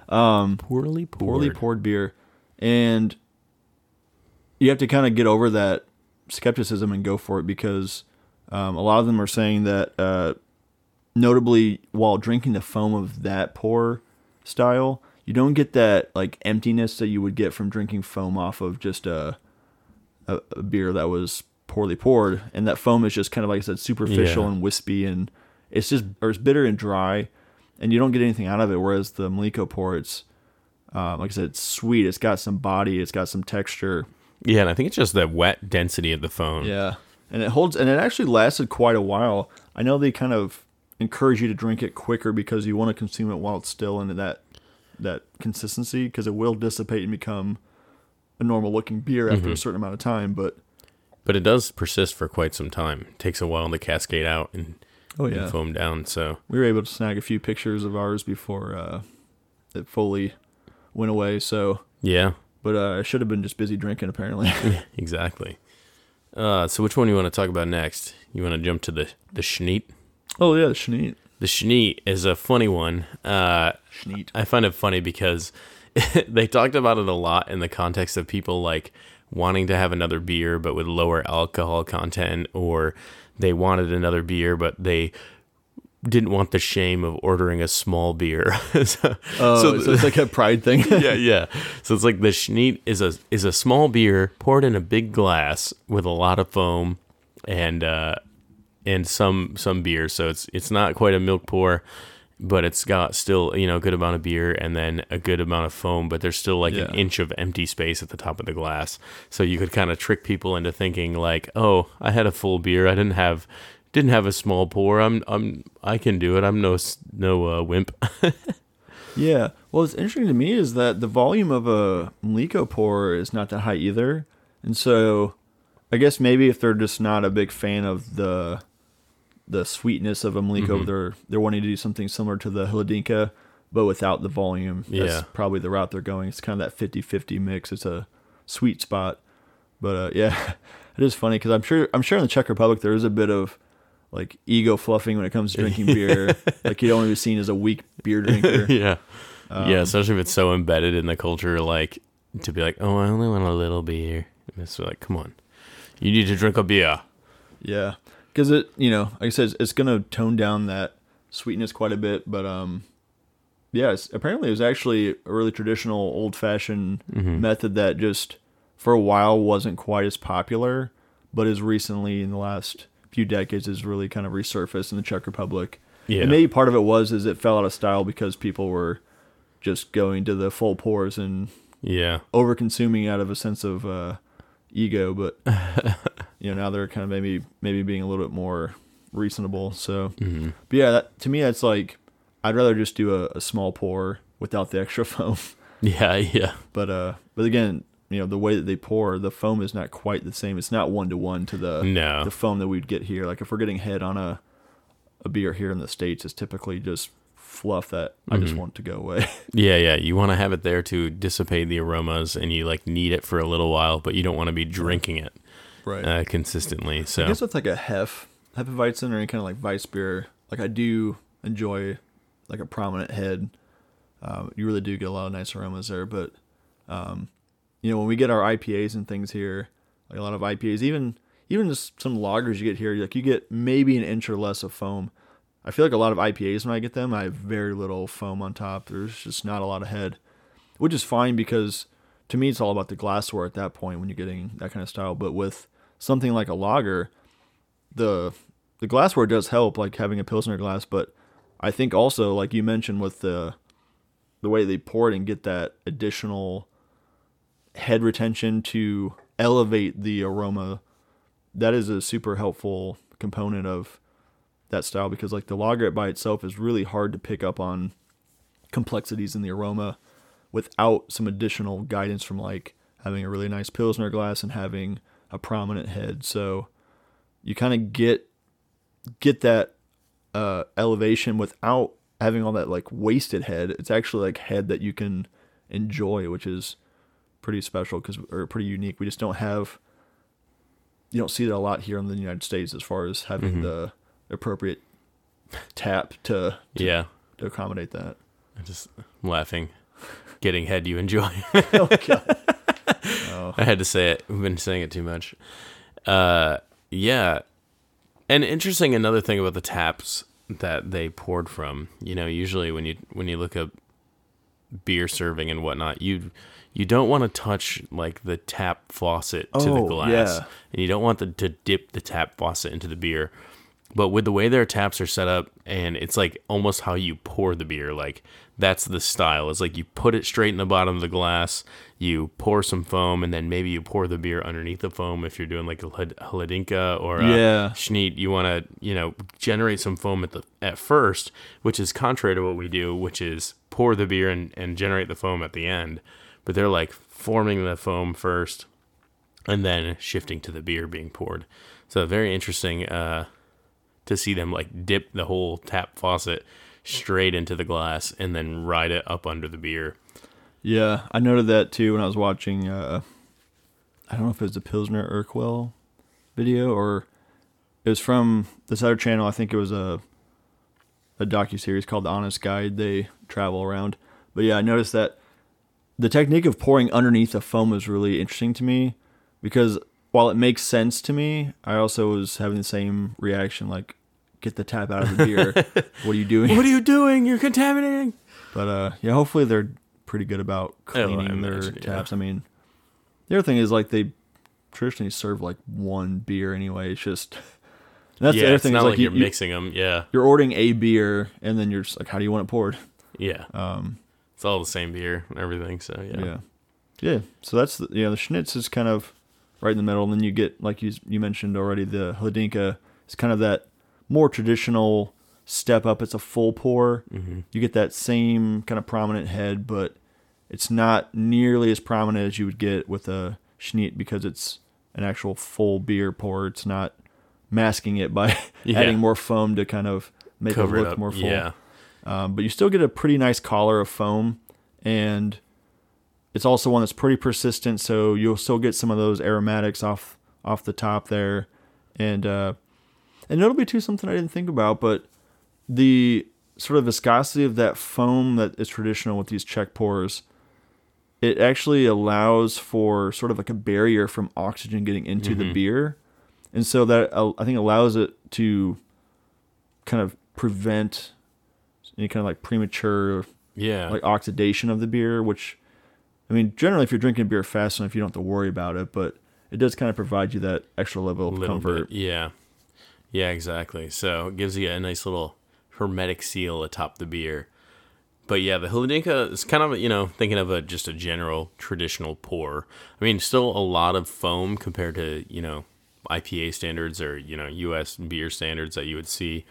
Speaker 2: Um,
Speaker 1: Poorly poured.
Speaker 2: poorly poured beer, and you have to kind of get over that skepticism and go for it because um, a lot of them are saying that, uh, notably, while drinking the foam of that pour style, you don't get that like emptiness that you would get from drinking foam off of just a a, a beer that was poorly poured, and that foam is just kind of like I said, superficial
Speaker 1: Yeah.
Speaker 2: and wispy, and it's just or it's bitter and dry, and you don't get anything out of it. Whereas the Maliko pour, it's um, like I said, it's sweet. It's got some body. It's got some texture.
Speaker 1: Yeah, and I think it's just that wet density of the foam.
Speaker 2: Yeah, and it holds, and it actually lasted quite a while. I know they kind of encourage you to drink it quicker because you want to consume it while it's still in that that consistency because it will dissipate and become a normal looking beer after a certain amount of time. But
Speaker 1: But it does persist for quite some time. It takes a while to cascade out and,
Speaker 2: oh
Speaker 1: and foam down. So
Speaker 2: we were able to snag a few pictures of ours before uh, it fully went away. So,
Speaker 1: yeah,
Speaker 2: but uh, I should have been just busy drinking apparently.
Speaker 1: exactly. Uh, so which one do you want to talk about next? You want to jump to the the Šnyt?
Speaker 2: oh yeah, the Šnyt.
Speaker 1: The Šnyt is a funny one. Uh,
Speaker 2: Šnyt.
Speaker 1: I find it funny because they talked about it a lot in the context of people like wanting to have another beer but with lower alcohol content, or they wanted another beer but they didn't want the shame of ordering a small beer. so,
Speaker 2: Oh,
Speaker 1: so
Speaker 2: so, it's like a pride thing.
Speaker 1: yeah, yeah. So it's like the Šnyt is a is a small beer poured in a big glass with a lot of foam and uh and some some beer. So it's it's not quite a milk pour, but it's got still, you know, a good amount of beer and then a good amount of foam, but there's still like an inch of empty space at the top of the glass. So you could kind of trick people into thinking like, "Oh, I had a full beer. I didn't have didn't have a small pour. I'm I'm I can do it. I'm no no uh, wimp."
Speaker 2: Yeah. Well, what's interesting to me is that the volume of a Maliko pour is not that high either. And so I guess maybe if they're just not a big fan of the the sweetness of a Maliko, they're they're wanting to do something similar to the Hladinka. but without the volume. That's
Speaker 1: Yeah.
Speaker 2: probably the route they're going. It's kind of that 50-50 mix. It's a sweet spot. But uh, yeah, it is funny because I'm sure I'm sure in the Czech Republic there is a bit of like ego fluffing when it comes to drinking beer. like you don't want to be seen as a weak beer drinker.
Speaker 1: yeah.
Speaker 2: Um,
Speaker 1: yeah, especially if it's so embedded in the culture, like to be like, oh, I only want a little beer. And it's like, come on, you need to drink a beer.
Speaker 2: Yeah, because it, you know, like I said, it's, it's gonna tone down that sweetness quite a bit. But um, yeah, apparently it was actually a really traditional, old fashioned method that just for a while wasn't quite as popular, but is recently in the last few decades has really kind of resurfaced in the Czech Republic.
Speaker 1: Yeah.
Speaker 2: and maybe part of it was is it fell out of style because people were just going to the full pours and
Speaker 1: Yeah.
Speaker 2: over consuming out of a sense of uh, ego, but you know now they're kind of maybe maybe being a little bit more reasonable. So,
Speaker 1: Mm-hmm.
Speaker 2: but yeah, that, to me that's like I'd rather just do a, a small pour without the extra foam.
Speaker 1: Yeah. Yeah.
Speaker 2: but uh, but again, you know the way that they pour, the foam is not quite the same. It's not one to one to the
Speaker 1: No.
Speaker 2: the foam that we'd get here. Like if we're getting head on a a beer here in the states, it's typically just fluff that I
Speaker 1: Mm-hmm.
Speaker 2: just want to go away.
Speaker 1: Yeah, yeah. You want to have it there to dissipate the aromas, and you like need it for a little while, but you don't want to be drinking it
Speaker 2: right.
Speaker 1: uh, consistently. So
Speaker 2: I guess with like a hef, hefeweizen or any kind of like Weiss beer, like I do enjoy like a prominent head. Um, you really do get a lot of nice aromas there, but um, you know when we get our IPAs and things here, like a lot of IPAs, even even just some lagers you get here, like you get maybe an inch or less of foam. I feel like a lot of IPAs when I get them, I have very little foam on top. There's just not a lot of head, which is fine because to me it's all about the glassware at that point when you're getting that kind of style. But with something like a lager, the the glassware does help, like having a pilsner glass. But I think also, like you mentioned, with the the way they pour it and get that additional head retention to elevate the aroma, that is a super helpful component of that style because like the lager by itself is really hard to pick up on complexities in the aroma without some additional guidance from like having a really nice pilsner glass and having a prominent head. So you kind of get get that uh, elevation without having all that like wasted head. It's actually like head that you can enjoy, which is pretty special because or pretty unique. We just don't have you don't see that a lot here in the United States as far as having the appropriate tap to, to
Speaker 1: yeah,
Speaker 2: to accommodate that.
Speaker 1: I'm just laughing, getting head you enjoy.
Speaker 2: oh god.
Speaker 1: I had to say it. We've been saying it too much. Uh, yeah. And interesting, another thing about the taps that they poured from. You know, usually when you when you look up beer serving and whatnot, you you don't want to touch like the tap faucet to the
Speaker 2: Oh,
Speaker 1: glass,
Speaker 2: yeah.
Speaker 1: and you don't want the, to dip the tap faucet into the beer. But with the way their taps are set up, and it's like almost how you pour the beer, like that's the style. It's like you put it straight in the bottom of the glass, you pour some foam, and then maybe you pour the beer underneath the foam if you're doing like a Hlad- Hladinka or a
Speaker 2: Yeah.
Speaker 1: Šnyt. You want to, you know, generate some foam at the at first, which is contrary to what we do, which is pour the beer and, and generate the foam at the end. But they're like forming the foam first, and then shifting to the beer being poured. So very interesting uh, to see them like dip the whole tap faucet straight into the glass and then ride it up under the beer.
Speaker 2: Yeah, I noted that too when I was watching. Uh, I don't know if it was the Pilsner Urquell video or it was from this other channel. I think it was a a docu series called The Honest Guide. They travel around, but yeah, I noticed that the technique of pouring underneath a foam was really interesting to me because while it makes sense to me, I also was having the same reaction like. Get the tap out of the beer. what are you doing?
Speaker 1: What are you doing? You're contaminating.
Speaker 2: But uh, yeah, hopefully they're pretty good about
Speaker 1: Oh,
Speaker 2: cleaning their
Speaker 1: imagine, yeah.
Speaker 2: taps. I mean, the other thing is like they traditionally serve like one beer anyway. It's just that's the
Speaker 1: yeah,
Speaker 2: other
Speaker 1: it's
Speaker 2: thing.
Speaker 1: not like,
Speaker 2: like you,
Speaker 1: you're mixing them. Yeah,
Speaker 2: you're ordering a beer and then you're just like, how do you want it poured?
Speaker 1: yeah.
Speaker 2: Um,
Speaker 1: It's all the same beer and everything. So yeah.
Speaker 2: yeah, yeah. So that's the, yeah. The schnitz is kind of right in the middle, and then you get like you you mentioned already. The hladinka is kind of that more traditional step up. It's a full pour.
Speaker 1: Mm-hmm.
Speaker 2: You get that same kind of prominent head, but it's not nearly as prominent as you would get with a Šnyt because it's an actual full beer pour. It's not masking it by
Speaker 1: Yeah.
Speaker 2: adding more foam to kind of make
Speaker 1: Cover
Speaker 2: it
Speaker 1: it
Speaker 2: look
Speaker 1: up.
Speaker 2: more full.
Speaker 1: Yeah.
Speaker 2: Um, but you still get a pretty nice collar of foam, and it's also one that's pretty persistent. So you'll still get some of those aromatics off off the top there, and uh, and it'll be too something I didn't think about, but the sort of viscosity of that foam that is traditional with these Czech pours, it actually allows for sort of like a barrier from oxygen getting into the beer, and so that uh, I think allows it to kind of prevent any kind of like premature
Speaker 1: Yeah.
Speaker 2: like oxidation of the beer, which I mean, generally if you're drinking beer fast enough, you don't have to worry about it, but it does kind of provide you that extra level of comfort.
Speaker 1: bit. Yeah. Yeah, exactly. So it gives you a nice little hermetic seal atop the beer. But yeah, the Hladinka is kind of, you know, thinking of a just a general traditional pour. I mean, still a lot of foam compared to, you know, IPA standards or, you know, US beer standards that you would see.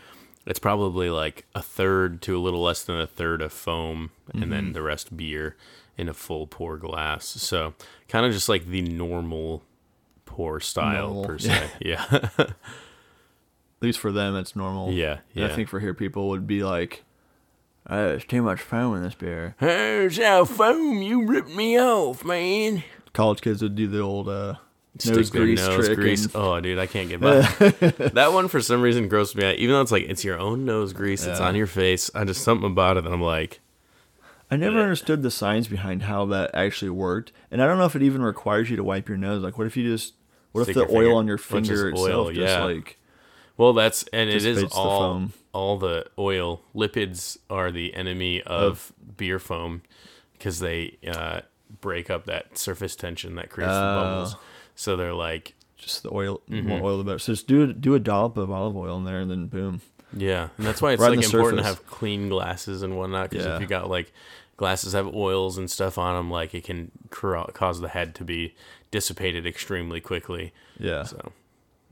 Speaker 1: It's probably like a third to a little less than a third of foam and then mm-hmm. the rest beer in a full pour glass. So kind of just like the normal pour style
Speaker 2: Normal,
Speaker 1: per se. Yeah.
Speaker 2: At least for them, it's normal.
Speaker 1: Yeah,
Speaker 2: And I think for here, people would be like, uh, "There's too much foam in this beer."
Speaker 1: There's our foam. You ripped me off, man.
Speaker 2: College kids would do the old uh,
Speaker 1: Stick
Speaker 2: nose grease
Speaker 1: nose
Speaker 2: trick.
Speaker 1: grease.
Speaker 2: and-
Speaker 1: Oh, dude, I can't get by. that one for some reason grosses me out. Even though it's like it's your own nose grease, it's on your face. I just something about it that I'm like,
Speaker 2: I never understood the science behind how that actually worked, and I don't know if it even requires you to wipe your nose. Like, what if you just, what if the oil
Speaker 1: finger-
Speaker 2: on your finger itself
Speaker 1: oil,
Speaker 2: just
Speaker 1: yeah.
Speaker 2: like
Speaker 1: well, that's and it is
Speaker 2: Dissipates the
Speaker 1: all
Speaker 2: foam.
Speaker 1: all the oil lipids are the enemy of beer foam because they uh, break up that surface tension that creates the
Speaker 2: Oh.
Speaker 1: bubbles. So they're like,
Speaker 2: just the oil,
Speaker 1: Mm-hmm.
Speaker 2: more oil the better. So just do do a dollop of olive oil in there, and then boom.
Speaker 1: Yeah, and that's why it's
Speaker 2: Right
Speaker 1: like important to have clean glasses and whatnot. Because
Speaker 2: Yeah.
Speaker 1: if you got like glasses have oils and stuff on them, like it can cause the head to be dissipated extremely quickly.
Speaker 2: Yeah,
Speaker 1: So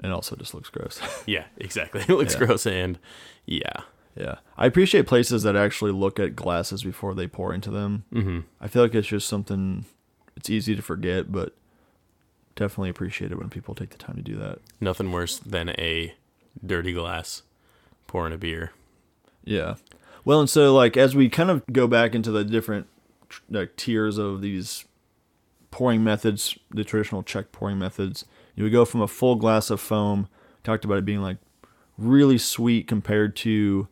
Speaker 2: and also just looks gross.
Speaker 1: yeah, exactly. It looks
Speaker 2: Yeah.
Speaker 1: gross and yeah,
Speaker 2: yeah, I appreciate places that actually look at glasses before they pour into them.
Speaker 1: hmm
Speaker 2: I feel like it's just something it's easy to forget, but definitely appreciate it when people take the time to do that.
Speaker 1: nothing worse than a dirty glass pouring a beer.
Speaker 2: Yeah. Well, and so like as we kind of go back into the different like tiers of these pouring methods, the traditional Czech pouring methods, you would go from a full glass of foam. Talked about it being like really sweet compared to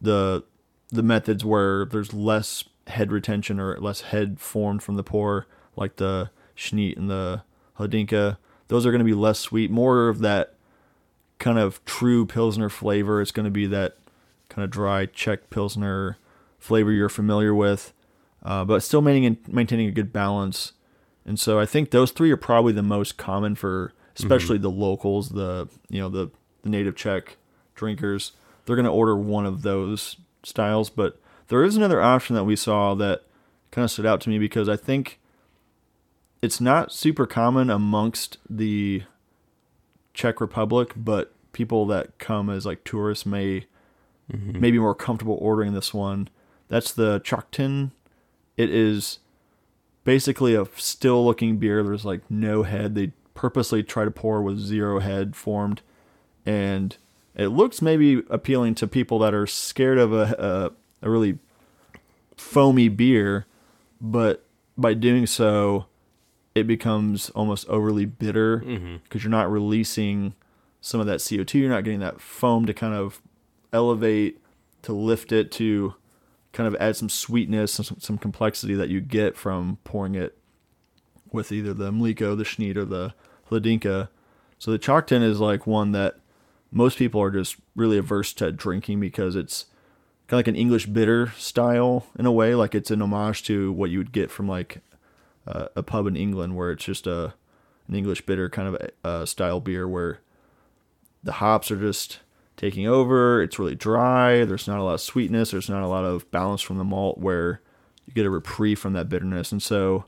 Speaker 2: the the methods where there's less head retention or less head formed from the pour, like the Šnyt and the Hladinka. Those are going to be less sweet, more of that kind of true Pilsner flavor. It's going to be that kind of dry Czech Pilsner flavor you're familiar with, uh, but still maintaining, maintaining a good balance. And so I think those three are probably the most common for, especially the locals, the you know the the native Czech drinkers. They're going to order one of those styles, but there is another option that we saw that kind of stood out to me because I think it's not super common amongst the Czech Republic, but people that come as like tourists may Mm-hmm. may be more comfortable ordering this one. That's the Čochtan. It is basically a still looking beer. There's like no head. They purposely try to pour with zero head formed, and it looks maybe appealing to people that are scared of a a, a really foamy beer, but by doing so, it becomes almost overly bitter mm-hmm. because you're not releasing some of that CO2. You're not getting that foam to kind of elevate, to lift it, to kind of add some sweetness, some, some complexity that you get from pouring it with either the Mlíko, the Šnyt, or the Hladinka. So the Čochtan is like one that most people are just really averse to drinking because it's kind of like an English bitter style in a way. Like it's an homage to what you would get from like uh, a pub in England where it's just a an English bitter kind of uh, style beer where the hops are just taking over. It's really dry. There's not a lot of sweetness. There's not a lot of balance from the malt where you get a reprieve from that bitterness. And so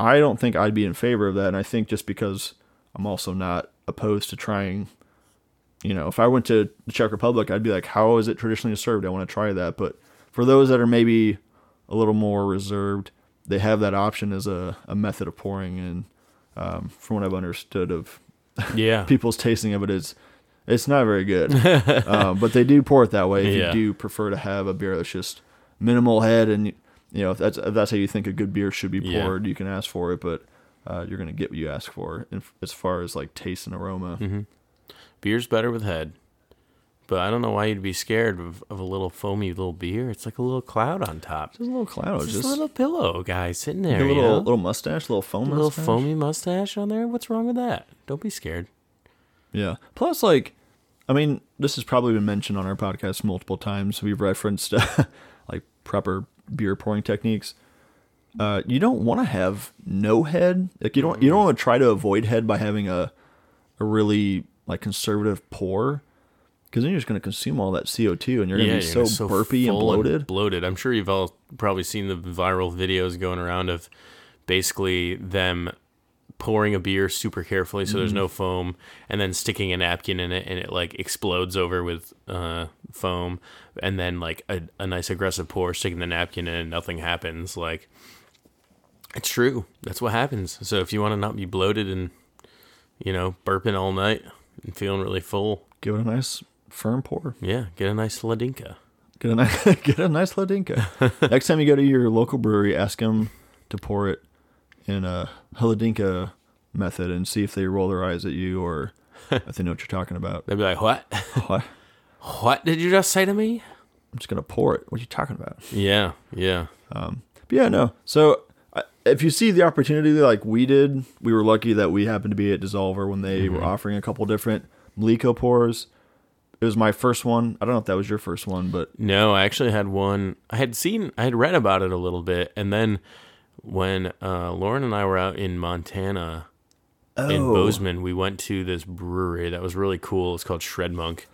Speaker 2: I don't think I'd be in favor of that. And I think just because I'm also not opposed to trying, you know, if I went to the Czech Republic, I'd be like, how is it traditionally served? I want to try that. But for those that are maybe a little more reserved, they have that option as a, a method of pouring. And um, from what I've understood of
Speaker 1: Yeah,
Speaker 2: people's tasting of it is It's not very good, um, but they do pour it that way. If
Speaker 1: Yeah.
Speaker 2: you do prefer to have a beer that's just minimal head, and you know if that's if that's how you think a good beer should be
Speaker 1: Yeah.
Speaker 2: poured, you can ask for it. But uh, you're gonna get what you ask for, in, as far as like taste and aroma.
Speaker 1: Mm-hmm. Beer's better with head. But I don't know why you'd be scared of, of a little foamy little beer. It's like a little cloud on top.
Speaker 2: Just a little cloud,
Speaker 1: It's
Speaker 2: just,
Speaker 1: just a little pillow guy sitting there.
Speaker 2: a
Speaker 1: you
Speaker 2: little
Speaker 1: know?
Speaker 2: little mustache, little foam
Speaker 1: A little
Speaker 2: mustache.
Speaker 1: foamy mustache on there. What's wrong with that? Don't be scared.
Speaker 2: Yeah. Plus, like, I mean, this has probably been mentioned on our podcast multiple times. We've referenced like proper beer pouring techniques. Uh, you don't want to have no head. Like, you don't you don't want to try to avoid head by having a a really like conservative pour, because then you're just going to consume all that CO two, and you're going to be
Speaker 1: you're
Speaker 2: so, burpy and bloated.
Speaker 1: bloated. I'm sure you've all probably seen the viral videos going around of basically them pouring a beer super carefully so there's
Speaker 2: Mm-hmm.
Speaker 1: no foam and then sticking a napkin in it and it like explodes over with uh, foam and then like a, a nice aggressive pour sticking the napkin in and nothing happens like it's true that's what happens so if you want to not be bloated and you know burping all night and feeling really full
Speaker 2: Give it a nice firm pour.
Speaker 1: yeah get a nice Hladinka
Speaker 2: Get a nice get a nice Hladinka. Next time you go to your local brewery, ask them to pour it in a Hladinka method and see if they roll their eyes at you or if they know what you're talking about.
Speaker 1: they'd be like what
Speaker 2: What?
Speaker 1: What did you just say to me?
Speaker 2: I'm just gonna pour it. What are you talking about?
Speaker 1: Yeah, yeah.
Speaker 2: Um, But yeah, no. So if you see the opportunity like we did, we were lucky that we happened to be at DSSOLVR when they were offering a couple different Mlíko pours. It was my first one. I don't know if that was your first one, but
Speaker 1: No, I actually had one. I had seen, I had read about it a little bit, and then when uh, Lauren and I were out in Montana in
Speaker 2: Oh.
Speaker 1: Bozeman, we went to this brewery that was really cool. It's called Shred Monk.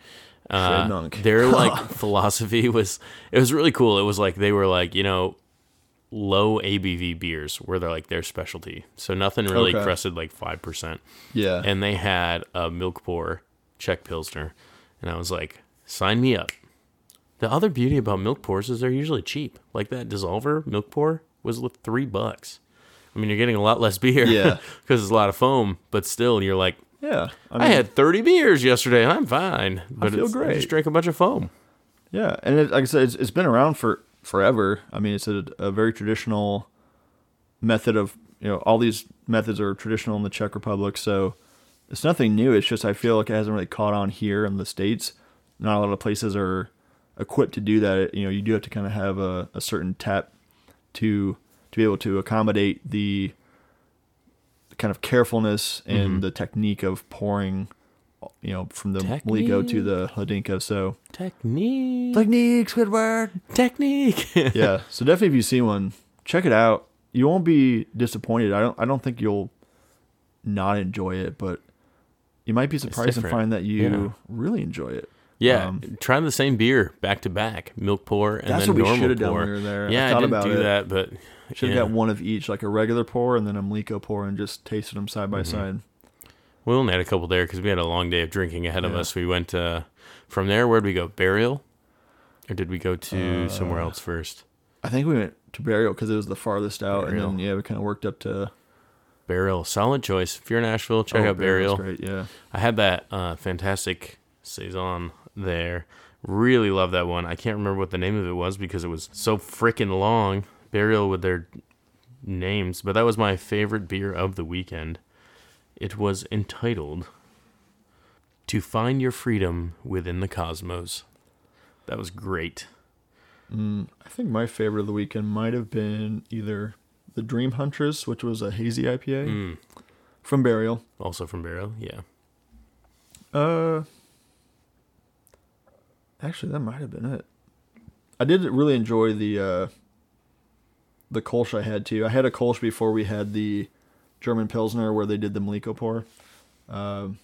Speaker 1: Uh,
Speaker 2: Shred Monk.
Speaker 1: Their like philosophy was it was really cool. It was like they were like you know low ABV beers were their like their specialty. So nothing really
Speaker 2: Okay.
Speaker 1: crested like five percent.
Speaker 2: yeah,
Speaker 1: and they had a milk pour Czech Pilsner. And I was like, sign me up. The other beauty about milk pours is they're usually cheap. Like that DSSOLVR milk pour was three bucks. I mean, you're getting a lot less beer.
Speaker 2: Yeah.
Speaker 1: Because it's a lot of foam, but still, you're like,
Speaker 2: yeah.
Speaker 1: I, had 30 beers yesterday and I'm fine. But
Speaker 2: feel
Speaker 1: it's, I
Speaker 2: great.
Speaker 1: just drank a bunch of foam.
Speaker 2: Yeah, and it, like I said, it's, it's been around for forever. I mean, it's a, a very traditional method of you know all these methods are traditional in the Czech Republic, so it's nothing new. It's just I feel like it hasn't really caught on here in the states. Not a lot of places are equipped to do that. You know, you do have to kind of have a, a certain tap to to be able to accommodate the kind of carefulness and mm-hmm. the technique of pouring. You know, from the Mlíko to the Hladinka. So
Speaker 1: Technique.
Speaker 2: technique, Squidward.
Speaker 1: Technique.
Speaker 2: yeah. So definitely, if you see one, check it out. You won't be disappointed. I don't. I don't think you'll not enjoy it, but you might be surprised to find that you
Speaker 1: Yeah.
Speaker 2: really enjoy it.
Speaker 1: Yeah,
Speaker 2: Um,
Speaker 1: try the same beer back to back, milk pour and then.
Speaker 2: That's
Speaker 1: then
Speaker 2: what we should have done
Speaker 1: pour.
Speaker 2: when we were there.
Speaker 1: Yeah, I,
Speaker 2: thought
Speaker 1: didn't
Speaker 2: about
Speaker 1: do
Speaker 2: it.
Speaker 1: that, but
Speaker 2: Should have
Speaker 1: yeah.
Speaker 2: got one of each, like a regular pour and then a Mlíko pour, and just tasted them side
Speaker 1: Mm-hmm.
Speaker 2: by side.
Speaker 1: We only had a couple there because we had a long day of drinking ahead of us. We went uh, from there. Where'd we go? Burial, or did we go to
Speaker 2: Uh,
Speaker 1: somewhere else first?
Speaker 2: I think we went to Burial because it was the farthest out,
Speaker 1: Burial.
Speaker 2: and then yeah, we kind of worked up to
Speaker 1: Burial, solid choice. If you're in Asheville, check
Speaker 2: oh,
Speaker 1: out Burial.
Speaker 2: Great, yeah.
Speaker 1: I had that uh, fantastic saison there. Really love that one. I can't remember what the name of it was because it was so freaking long. Burial with their names, but that was my favorite beer of the weekend. It was entitled "To Find Your Freedom Within the Cosmos." That was great.
Speaker 2: I think my favorite of the weekend might have been either the Dream Huntress, which was a hazy IPA
Speaker 1: Mm.
Speaker 2: from Burial.
Speaker 1: Also from Burial, yeah.
Speaker 2: Uh, actually, that might have been it. I did really enjoy the uh, the Kolsch I had too. I had a Kolsch before we had the German Pilsner where they did the Mlíko pour. Um,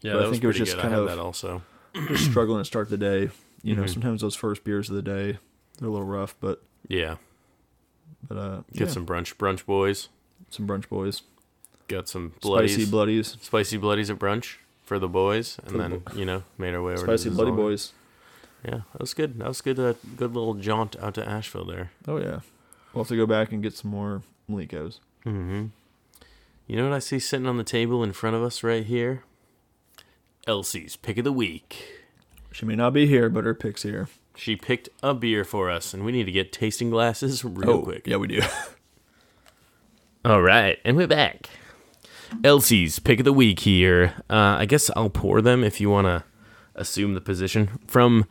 Speaker 1: Yeah,
Speaker 2: I think it was just
Speaker 1: good.
Speaker 2: kind
Speaker 1: I had
Speaker 2: of-
Speaker 1: that also.
Speaker 2: just struggling to start the day. You know,
Speaker 1: Mhm.
Speaker 2: sometimes those first beers of the day they're a little rough, but
Speaker 1: Yeah,
Speaker 2: but uh,
Speaker 1: get
Speaker 2: yeah,
Speaker 1: some brunch, brunch boys.
Speaker 2: some brunch boys,
Speaker 1: Got some bloodies,
Speaker 2: spicy bloodies,
Speaker 1: spicy bloodies at brunch for the boys, and then you know made our way over.
Speaker 2: spicy
Speaker 1: to
Speaker 2: bloody boys.
Speaker 1: Yeah, that was good. That was good. Uh, good little jaunt out to Asheville there.
Speaker 2: Oh yeah, we'll have to go back and get some more Mlíkos.
Speaker 1: Mm-hmm. You know what I see sitting on the table in front of us right here? LC's pick of the week.
Speaker 2: She may not be here, but her pick's here.
Speaker 1: She picked a beer for us, and we need to get tasting glasses real quick.
Speaker 2: Oh, yeah, we do.
Speaker 1: All right, and we're back. LC's pick of the week here. Uh, I guess I'll pour them if you want to assume the position from,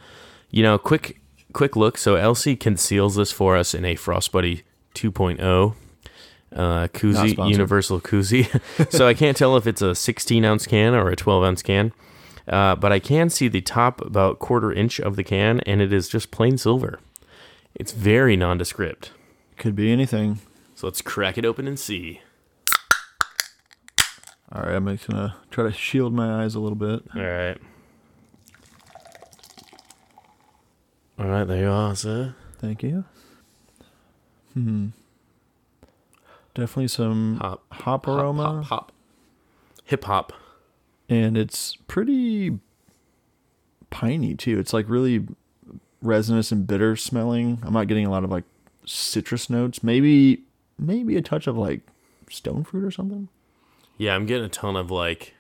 Speaker 1: you know, quick quick look. So LC conceals this for us in a Frostbuddy 2.0 uh, koozie, universal koozie. so I can't tell if it's a 16 ounce can or a 12 ounce can, uh, but I can see the top about quarter inch of the can, and it is just plain silver. It's very nondescript.
Speaker 2: Could be anything.
Speaker 1: So let's crack it open and see.
Speaker 2: All right, I'm just gonna try to shield my eyes a little bit.
Speaker 1: All right. All right, there you are, sir.
Speaker 2: Thank you. Hmm. Definitely some
Speaker 1: Hop.
Speaker 2: hop aroma,
Speaker 1: Hop, hop, hop. Hip hop.
Speaker 2: and it's pretty piney too. It's like really resinous and bitter smelling. I'm not getting a lot of like citrus notes. Maybe maybe a touch of like stone fruit or something.
Speaker 1: Yeah, I'm getting a ton of like.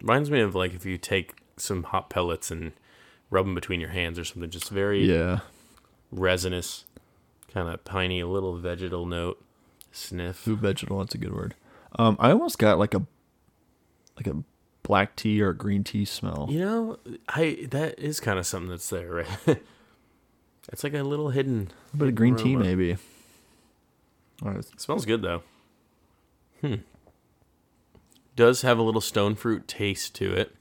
Speaker 1: Reminds me of like if you take some hop pellets and rub them between your hands or something. Just very
Speaker 2: Yeah.
Speaker 1: resinous, kind of piney, a little vegetal note. Sniff.
Speaker 2: Food vegetable, that's a good word. Um, I almost got like a like a black tea or a green tea smell.
Speaker 1: You know, I that is kind of something that's there, right? it's like a little hidden.
Speaker 2: A bit of green tea maybe. All right.
Speaker 1: It smells good though. Hmm. Does have a little stone fruit taste to it.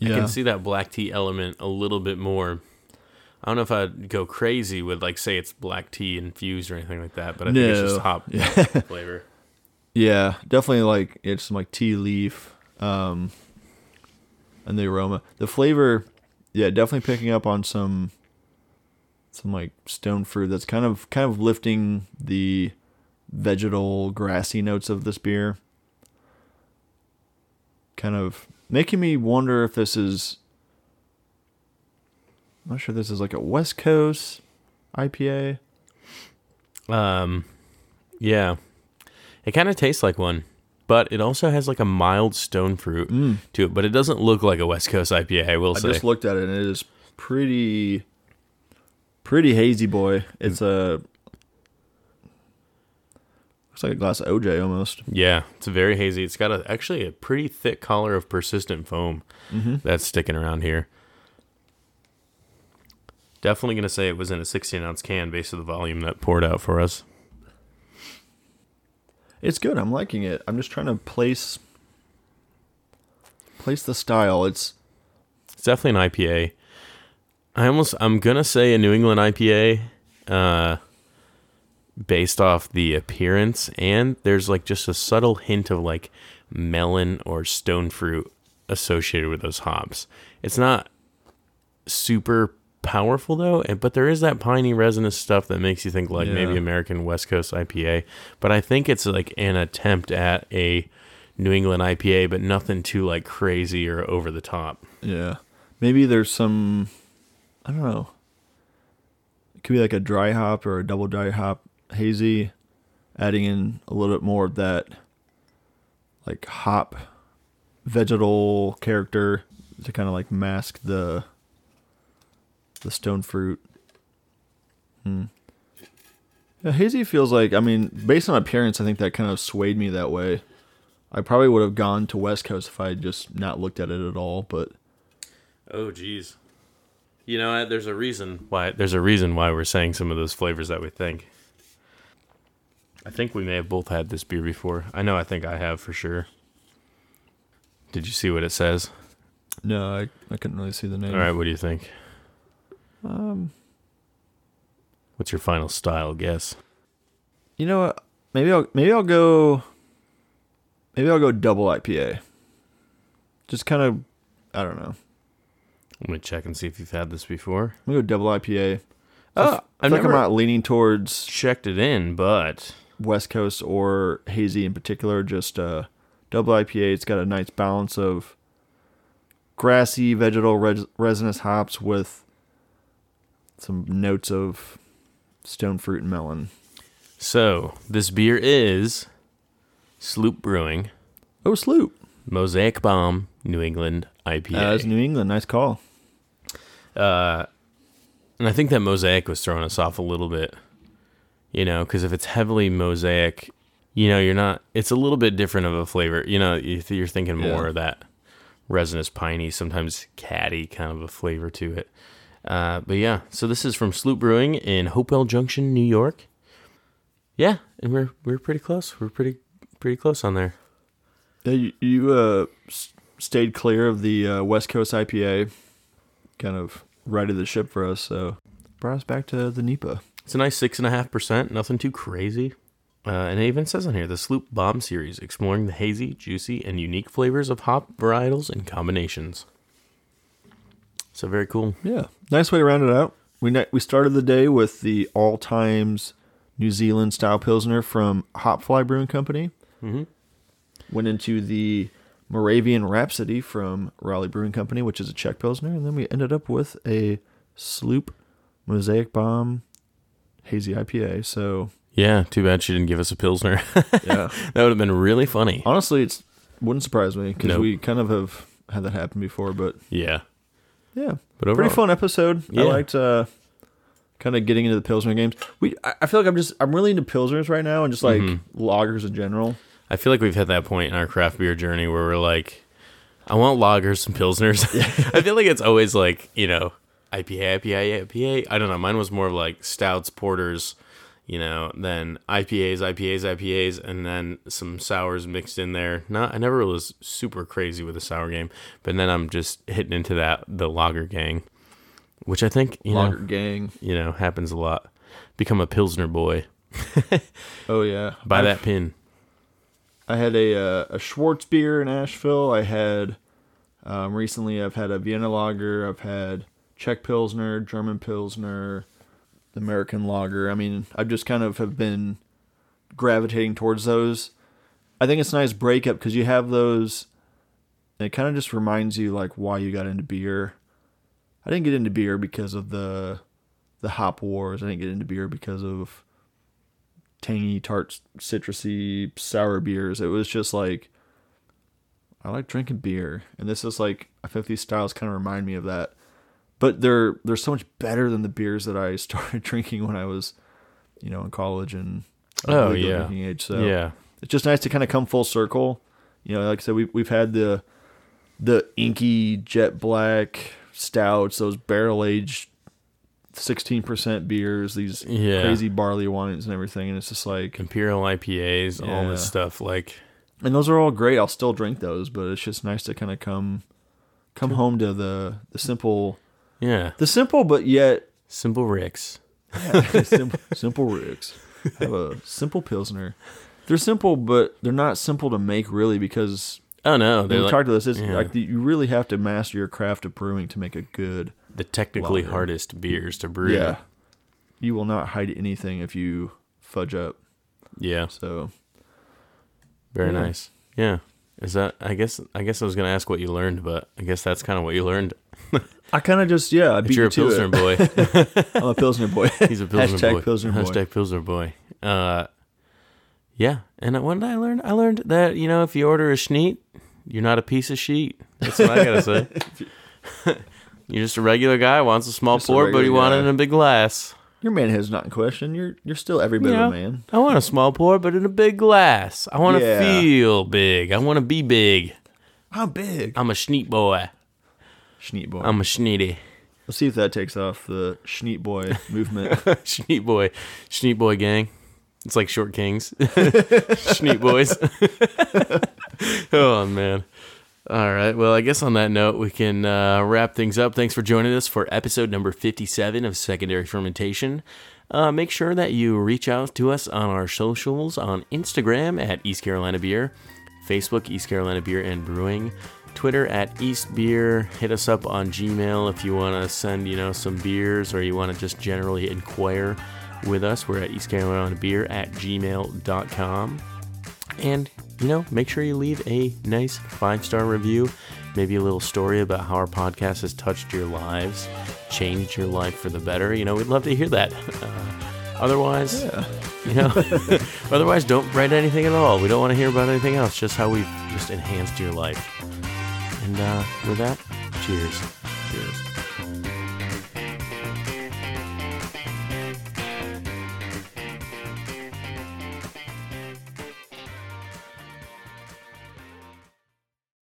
Speaker 1: I can see that black tea element a little bit more. I don't know if I'd go crazy with like say it's black tea infused or anything like that, but I think it's just
Speaker 2: No.
Speaker 1: hop
Speaker 2: Yeah.
Speaker 1: flavor.
Speaker 2: Yeah, definitely like it's some like tea leaf, um, and the aroma, the flavor. Yeah, definitely picking up on some, some like stone fruit. That's kind of kind of lifting the vegetal grassy notes of this beer. Kind of making me wonder if this is. I'm not sure this is like a West Coast IPA.
Speaker 1: Um, yeah, it kind of tastes like one, but it also has like a mild stone fruit to it. But it doesn't look like a West Coast IPA. I will
Speaker 2: I
Speaker 1: say.
Speaker 2: I just looked at it and it is pretty pretty hazy boy. It's a looks like a glass of OJ almost.
Speaker 1: Yeah, it's very hazy. It's got a, actually a pretty thick collar of persistent foam that's sticking around here. Definitely going to say it was in a 16 ounce can based on the volume that poured out for us.
Speaker 2: It's good. I'm liking it. I'm just trying to place place the style. It's
Speaker 1: It's definitely an IPA. I almost, I'm going to say a New England IPA uh, based off the appearance. And there's like just a subtle hint of like melon or stone fruit associated with those hops. It's not super powerful though, and- but there is that piney resinous stuff that makes you think like maybe American West Coast IPA. But I think it's like an attempt at a New England IPA, but nothing too like crazy or over the top.
Speaker 2: yeah. Maybe there's some I don't know. It could be like a dry hop or a double dry hop hazy, adding in a little bit more of that like hop vegetal character to kind of like mask the the stone fruit. Hmm. Yeah, hazy feels like I mean, based on appearance, I think that kind of swayed me that way. I probably would have gone to West Coast if I had just not looked at it at all, but
Speaker 1: Oh, geez. You know, there's a reason why. There's a reason why we're saying some of those flavors that we think. I think we may have both had this beer before. I know. I think I have for sure. Did you see what it says?
Speaker 2: no, I, I couldn't really see the name.
Speaker 1: All right. What do you think?
Speaker 2: Um,
Speaker 1: What's your final style guess?
Speaker 2: you know what? Maybe I'll maybe I'll go. Maybe I'll go double IPA. Just kind of, I don't know.
Speaker 1: Let me check and see if you've had this before.
Speaker 2: I'm gonna go double IPA.
Speaker 1: Oh,
Speaker 2: I feel like
Speaker 1: never
Speaker 2: I'm not leaning towards
Speaker 1: checked it in, but
Speaker 2: West Coast or hazy in particular. Just a double IPA. It's got a nice balance of grassy, vegetal, res- resinous hops with some notes of stone fruit and melon.
Speaker 1: so this beer is Sloop Brewing
Speaker 2: Oh, Sloop.
Speaker 1: Mosaic Bomb New England IPA.
Speaker 2: Uh, it's New England. Nice call.
Speaker 1: Uh, and I think that mosaic was throwing us off a little bit, you know, because if it's heavily mosaic, you know, you're not. It's a little bit different of a flavor. You know, you- you're thinking more
Speaker 2: Yeah.
Speaker 1: of that resinous, piney, sometimes catty kind of a flavor to it. Uh, but yeah, so this is from Sloop Brewing in Hopewell Junction, New York. Yeah, and we're we're pretty close. We're pretty pretty close on there.
Speaker 2: Yeah, you, you uh, stayed clear of the uh, West Coast IPA. Kind of righted the ship for us, so brought us back to the NEIPA.
Speaker 1: It's a nice six and a half percent, nothing too crazy. Uh, and it even says on here the Sloop Bomb series, exploring the hazy, juicy, and unique flavors of hop varietals and combinations. So very cool.
Speaker 2: Yeah, nice way to round it out. We ne- we started the day with the all times New Zealand style pilsner from Hopfly Brewing Company.
Speaker 1: Mhm.
Speaker 2: Went into the Moravian Rhapsody from Raleigh Brewing Company, which is a Czech pilsner, and then we ended up with a Sloop Mosaic Bomb hazy IPA. So
Speaker 1: Yeah, too bad she didn't give us a pilsner.
Speaker 2: yeah,
Speaker 1: that would have been really funny.
Speaker 2: honestly, it's wouldn't surprise me because
Speaker 1: Nope.
Speaker 2: we kind of have had that happen before. But
Speaker 1: Yeah,
Speaker 2: yeah,
Speaker 1: but overall,
Speaker 2: pretty fun episode.
Speaker 1: Yeah.
Speaker 2: I liked uh, kind of getting into the pilsner games. We I I feel like I'm just I'm really into pilsners right now and just like
Speaker 1: Mhm.
Speaker 2: lagers in general.
Speaker 1: I feel like we've hit that point in our craft beer journey where we're like, I want loggers and pilsners. I feel like it's always like you know IPA, IPA, IPA. I don't know. Mine was more of like stouts, porters, you know, then IPAs, IPAs, IPAs, and then some sours mixed in there. Not, I never was super crazy with the sour game, but then I'm just hitting into that the lager gang, which I think you
Speaker 2: Lager
Speaker 1: know
Speaker 2: gang.
Speaker 1: you know happens a lot. Become a pilsner boy.
Speaker 2: Oh yeah,
Speaker 1: Buy
Speaker 2: I've-
Speaker 1: that pin.
Speaker 2: I had a uh, a Schwarzbier in Asheville. I had um, recently. I've had a Vienna lager. I've had Czech pilsner, German pilsner, American lager. I mean, I've just kind of have been gravitating towards those. I think it's a nice breakup because you have those. And it kind of just reminds you like why you got into beer. I didn't get into beer because of the the hop wars. I didn't get into beer because of tangy, tart, citrusy, sour beers. It was just like I like drinking beer, and this is like I like these styles kind of remind me of that. But they're they're so much better than the beers that I started drinking when I was, you know, in college and
Speaker 1: Oh, yeah.
Speaker 2: drinking age. So
Speaker 1: yeah.
Speaker 2: it's just nice to kind of come full circle. You know, like I said, we've we've had the the inky jet black stouts, those barrel aged sixteen percent beers, these
Speaker 1: Yeah.
Speaker 2: crazy barley wines and everything, and it's just like,
Speaker 1: Imperial IPAs, all this stuff. Like,
Speaker 2: and those are all great. I'll still drink those, but it's just nice to kind of come come home to the the simple,
Speaker 1: yeah,
Speaker 2: the simple but yet
Speaker 1: simple Ricks.
Speaker 2: yeah, simple, simple ricks. Have a simple pilsner. They're simple, but they're not simple to make really because
Speaker 1: Oh no, they're
Speaker 2: we
Speaker 1: like
Speaker 2: talked about this. It's
Speaker 1: yeah.
Speaker 2: like you really have to master your craft of brewing to make a good.
Speaker 1: the technically
Speaker 2: lager.
Speaker 1: hardest beers to brew.
Speaker 2: Yeah, you will not hide anything if you fudge up.
Speaker 1: yeah,
Speaker 2: So
Speaker 1: very
Speaker 2: Yeah.
Speaker 1: nice. Yeah, is that? I guess. I guess I was gonna ask what you learned, but I guess that's kind of what you learned.
Speaker 2: I kind of just yeah, I
Speaker 1: But
Speaker 2: beat
Speaker 1: you're
Speaker 2: you
Speaker 1: a pilsner boy.
Speaker 2: I'm a pilsner boy.
Speaker 1: He's a pilsner
Speaker 2: Hashtag
Speaker 1: boy.
Speaker 2: pilsner boy.
Speaker 1: Hashtag pilsner boy. Uh, yeah. And what did I learn? I learned that you know if you order a Šnyt, you're not a piece of sheet. That's what I gotta say. you're just a regular guy wants a small
Speaker 2: Just a
Speaker 1: pour, but he wanted in a big glass.
Speaker 2: Your manhood's not in question. You're you're still every bit of a man.
Speaker 1: I want a small pour, but in a big glass. I want to
Speaker 2: Yeah.
Speaker 1: feel big. I want to be big.
Speaker 2: How big?
Speaker 1: I'm a Šnyt boy.
Speaker 2: Šnyt boy.
Speaker 1: I'm a schneety.
Speaker 2: Let's see if that takes off the Šnyt boy movement.
Speaker 1: Šnyt boy. Šnyt boy gang. It's like short kings. Šnyt boys. oh man. All right. Well, I guess on that note, we can uh, wrap things up. Thanks for joining us for episode number 57 of Secondary Fermentation. Uh, make sure that you reach out to us on our socials on Instagram at East Carolina Beer, Facebook, East Carolina Beer and Brewing, Twitter at East Beer. Hit us up on Gmail if you want to send, you know, some beers or you want to just generally inquire with us. We're at East Carolina Beer at gmail.com. And, you know, make sure you leave a nice five star review, maybe a little story about how our podcast has touched your lives, changed your life for the better. You know, we'd love to hear that. Uh, otherwise,
Speaker 2: yeah.
Speaker 1: you know, otherwise, don't write anything at all. We don't want to hear about anything else, just how we've just enhanced your life. And uh, with that, cheers.
Speaker 2: Cheers.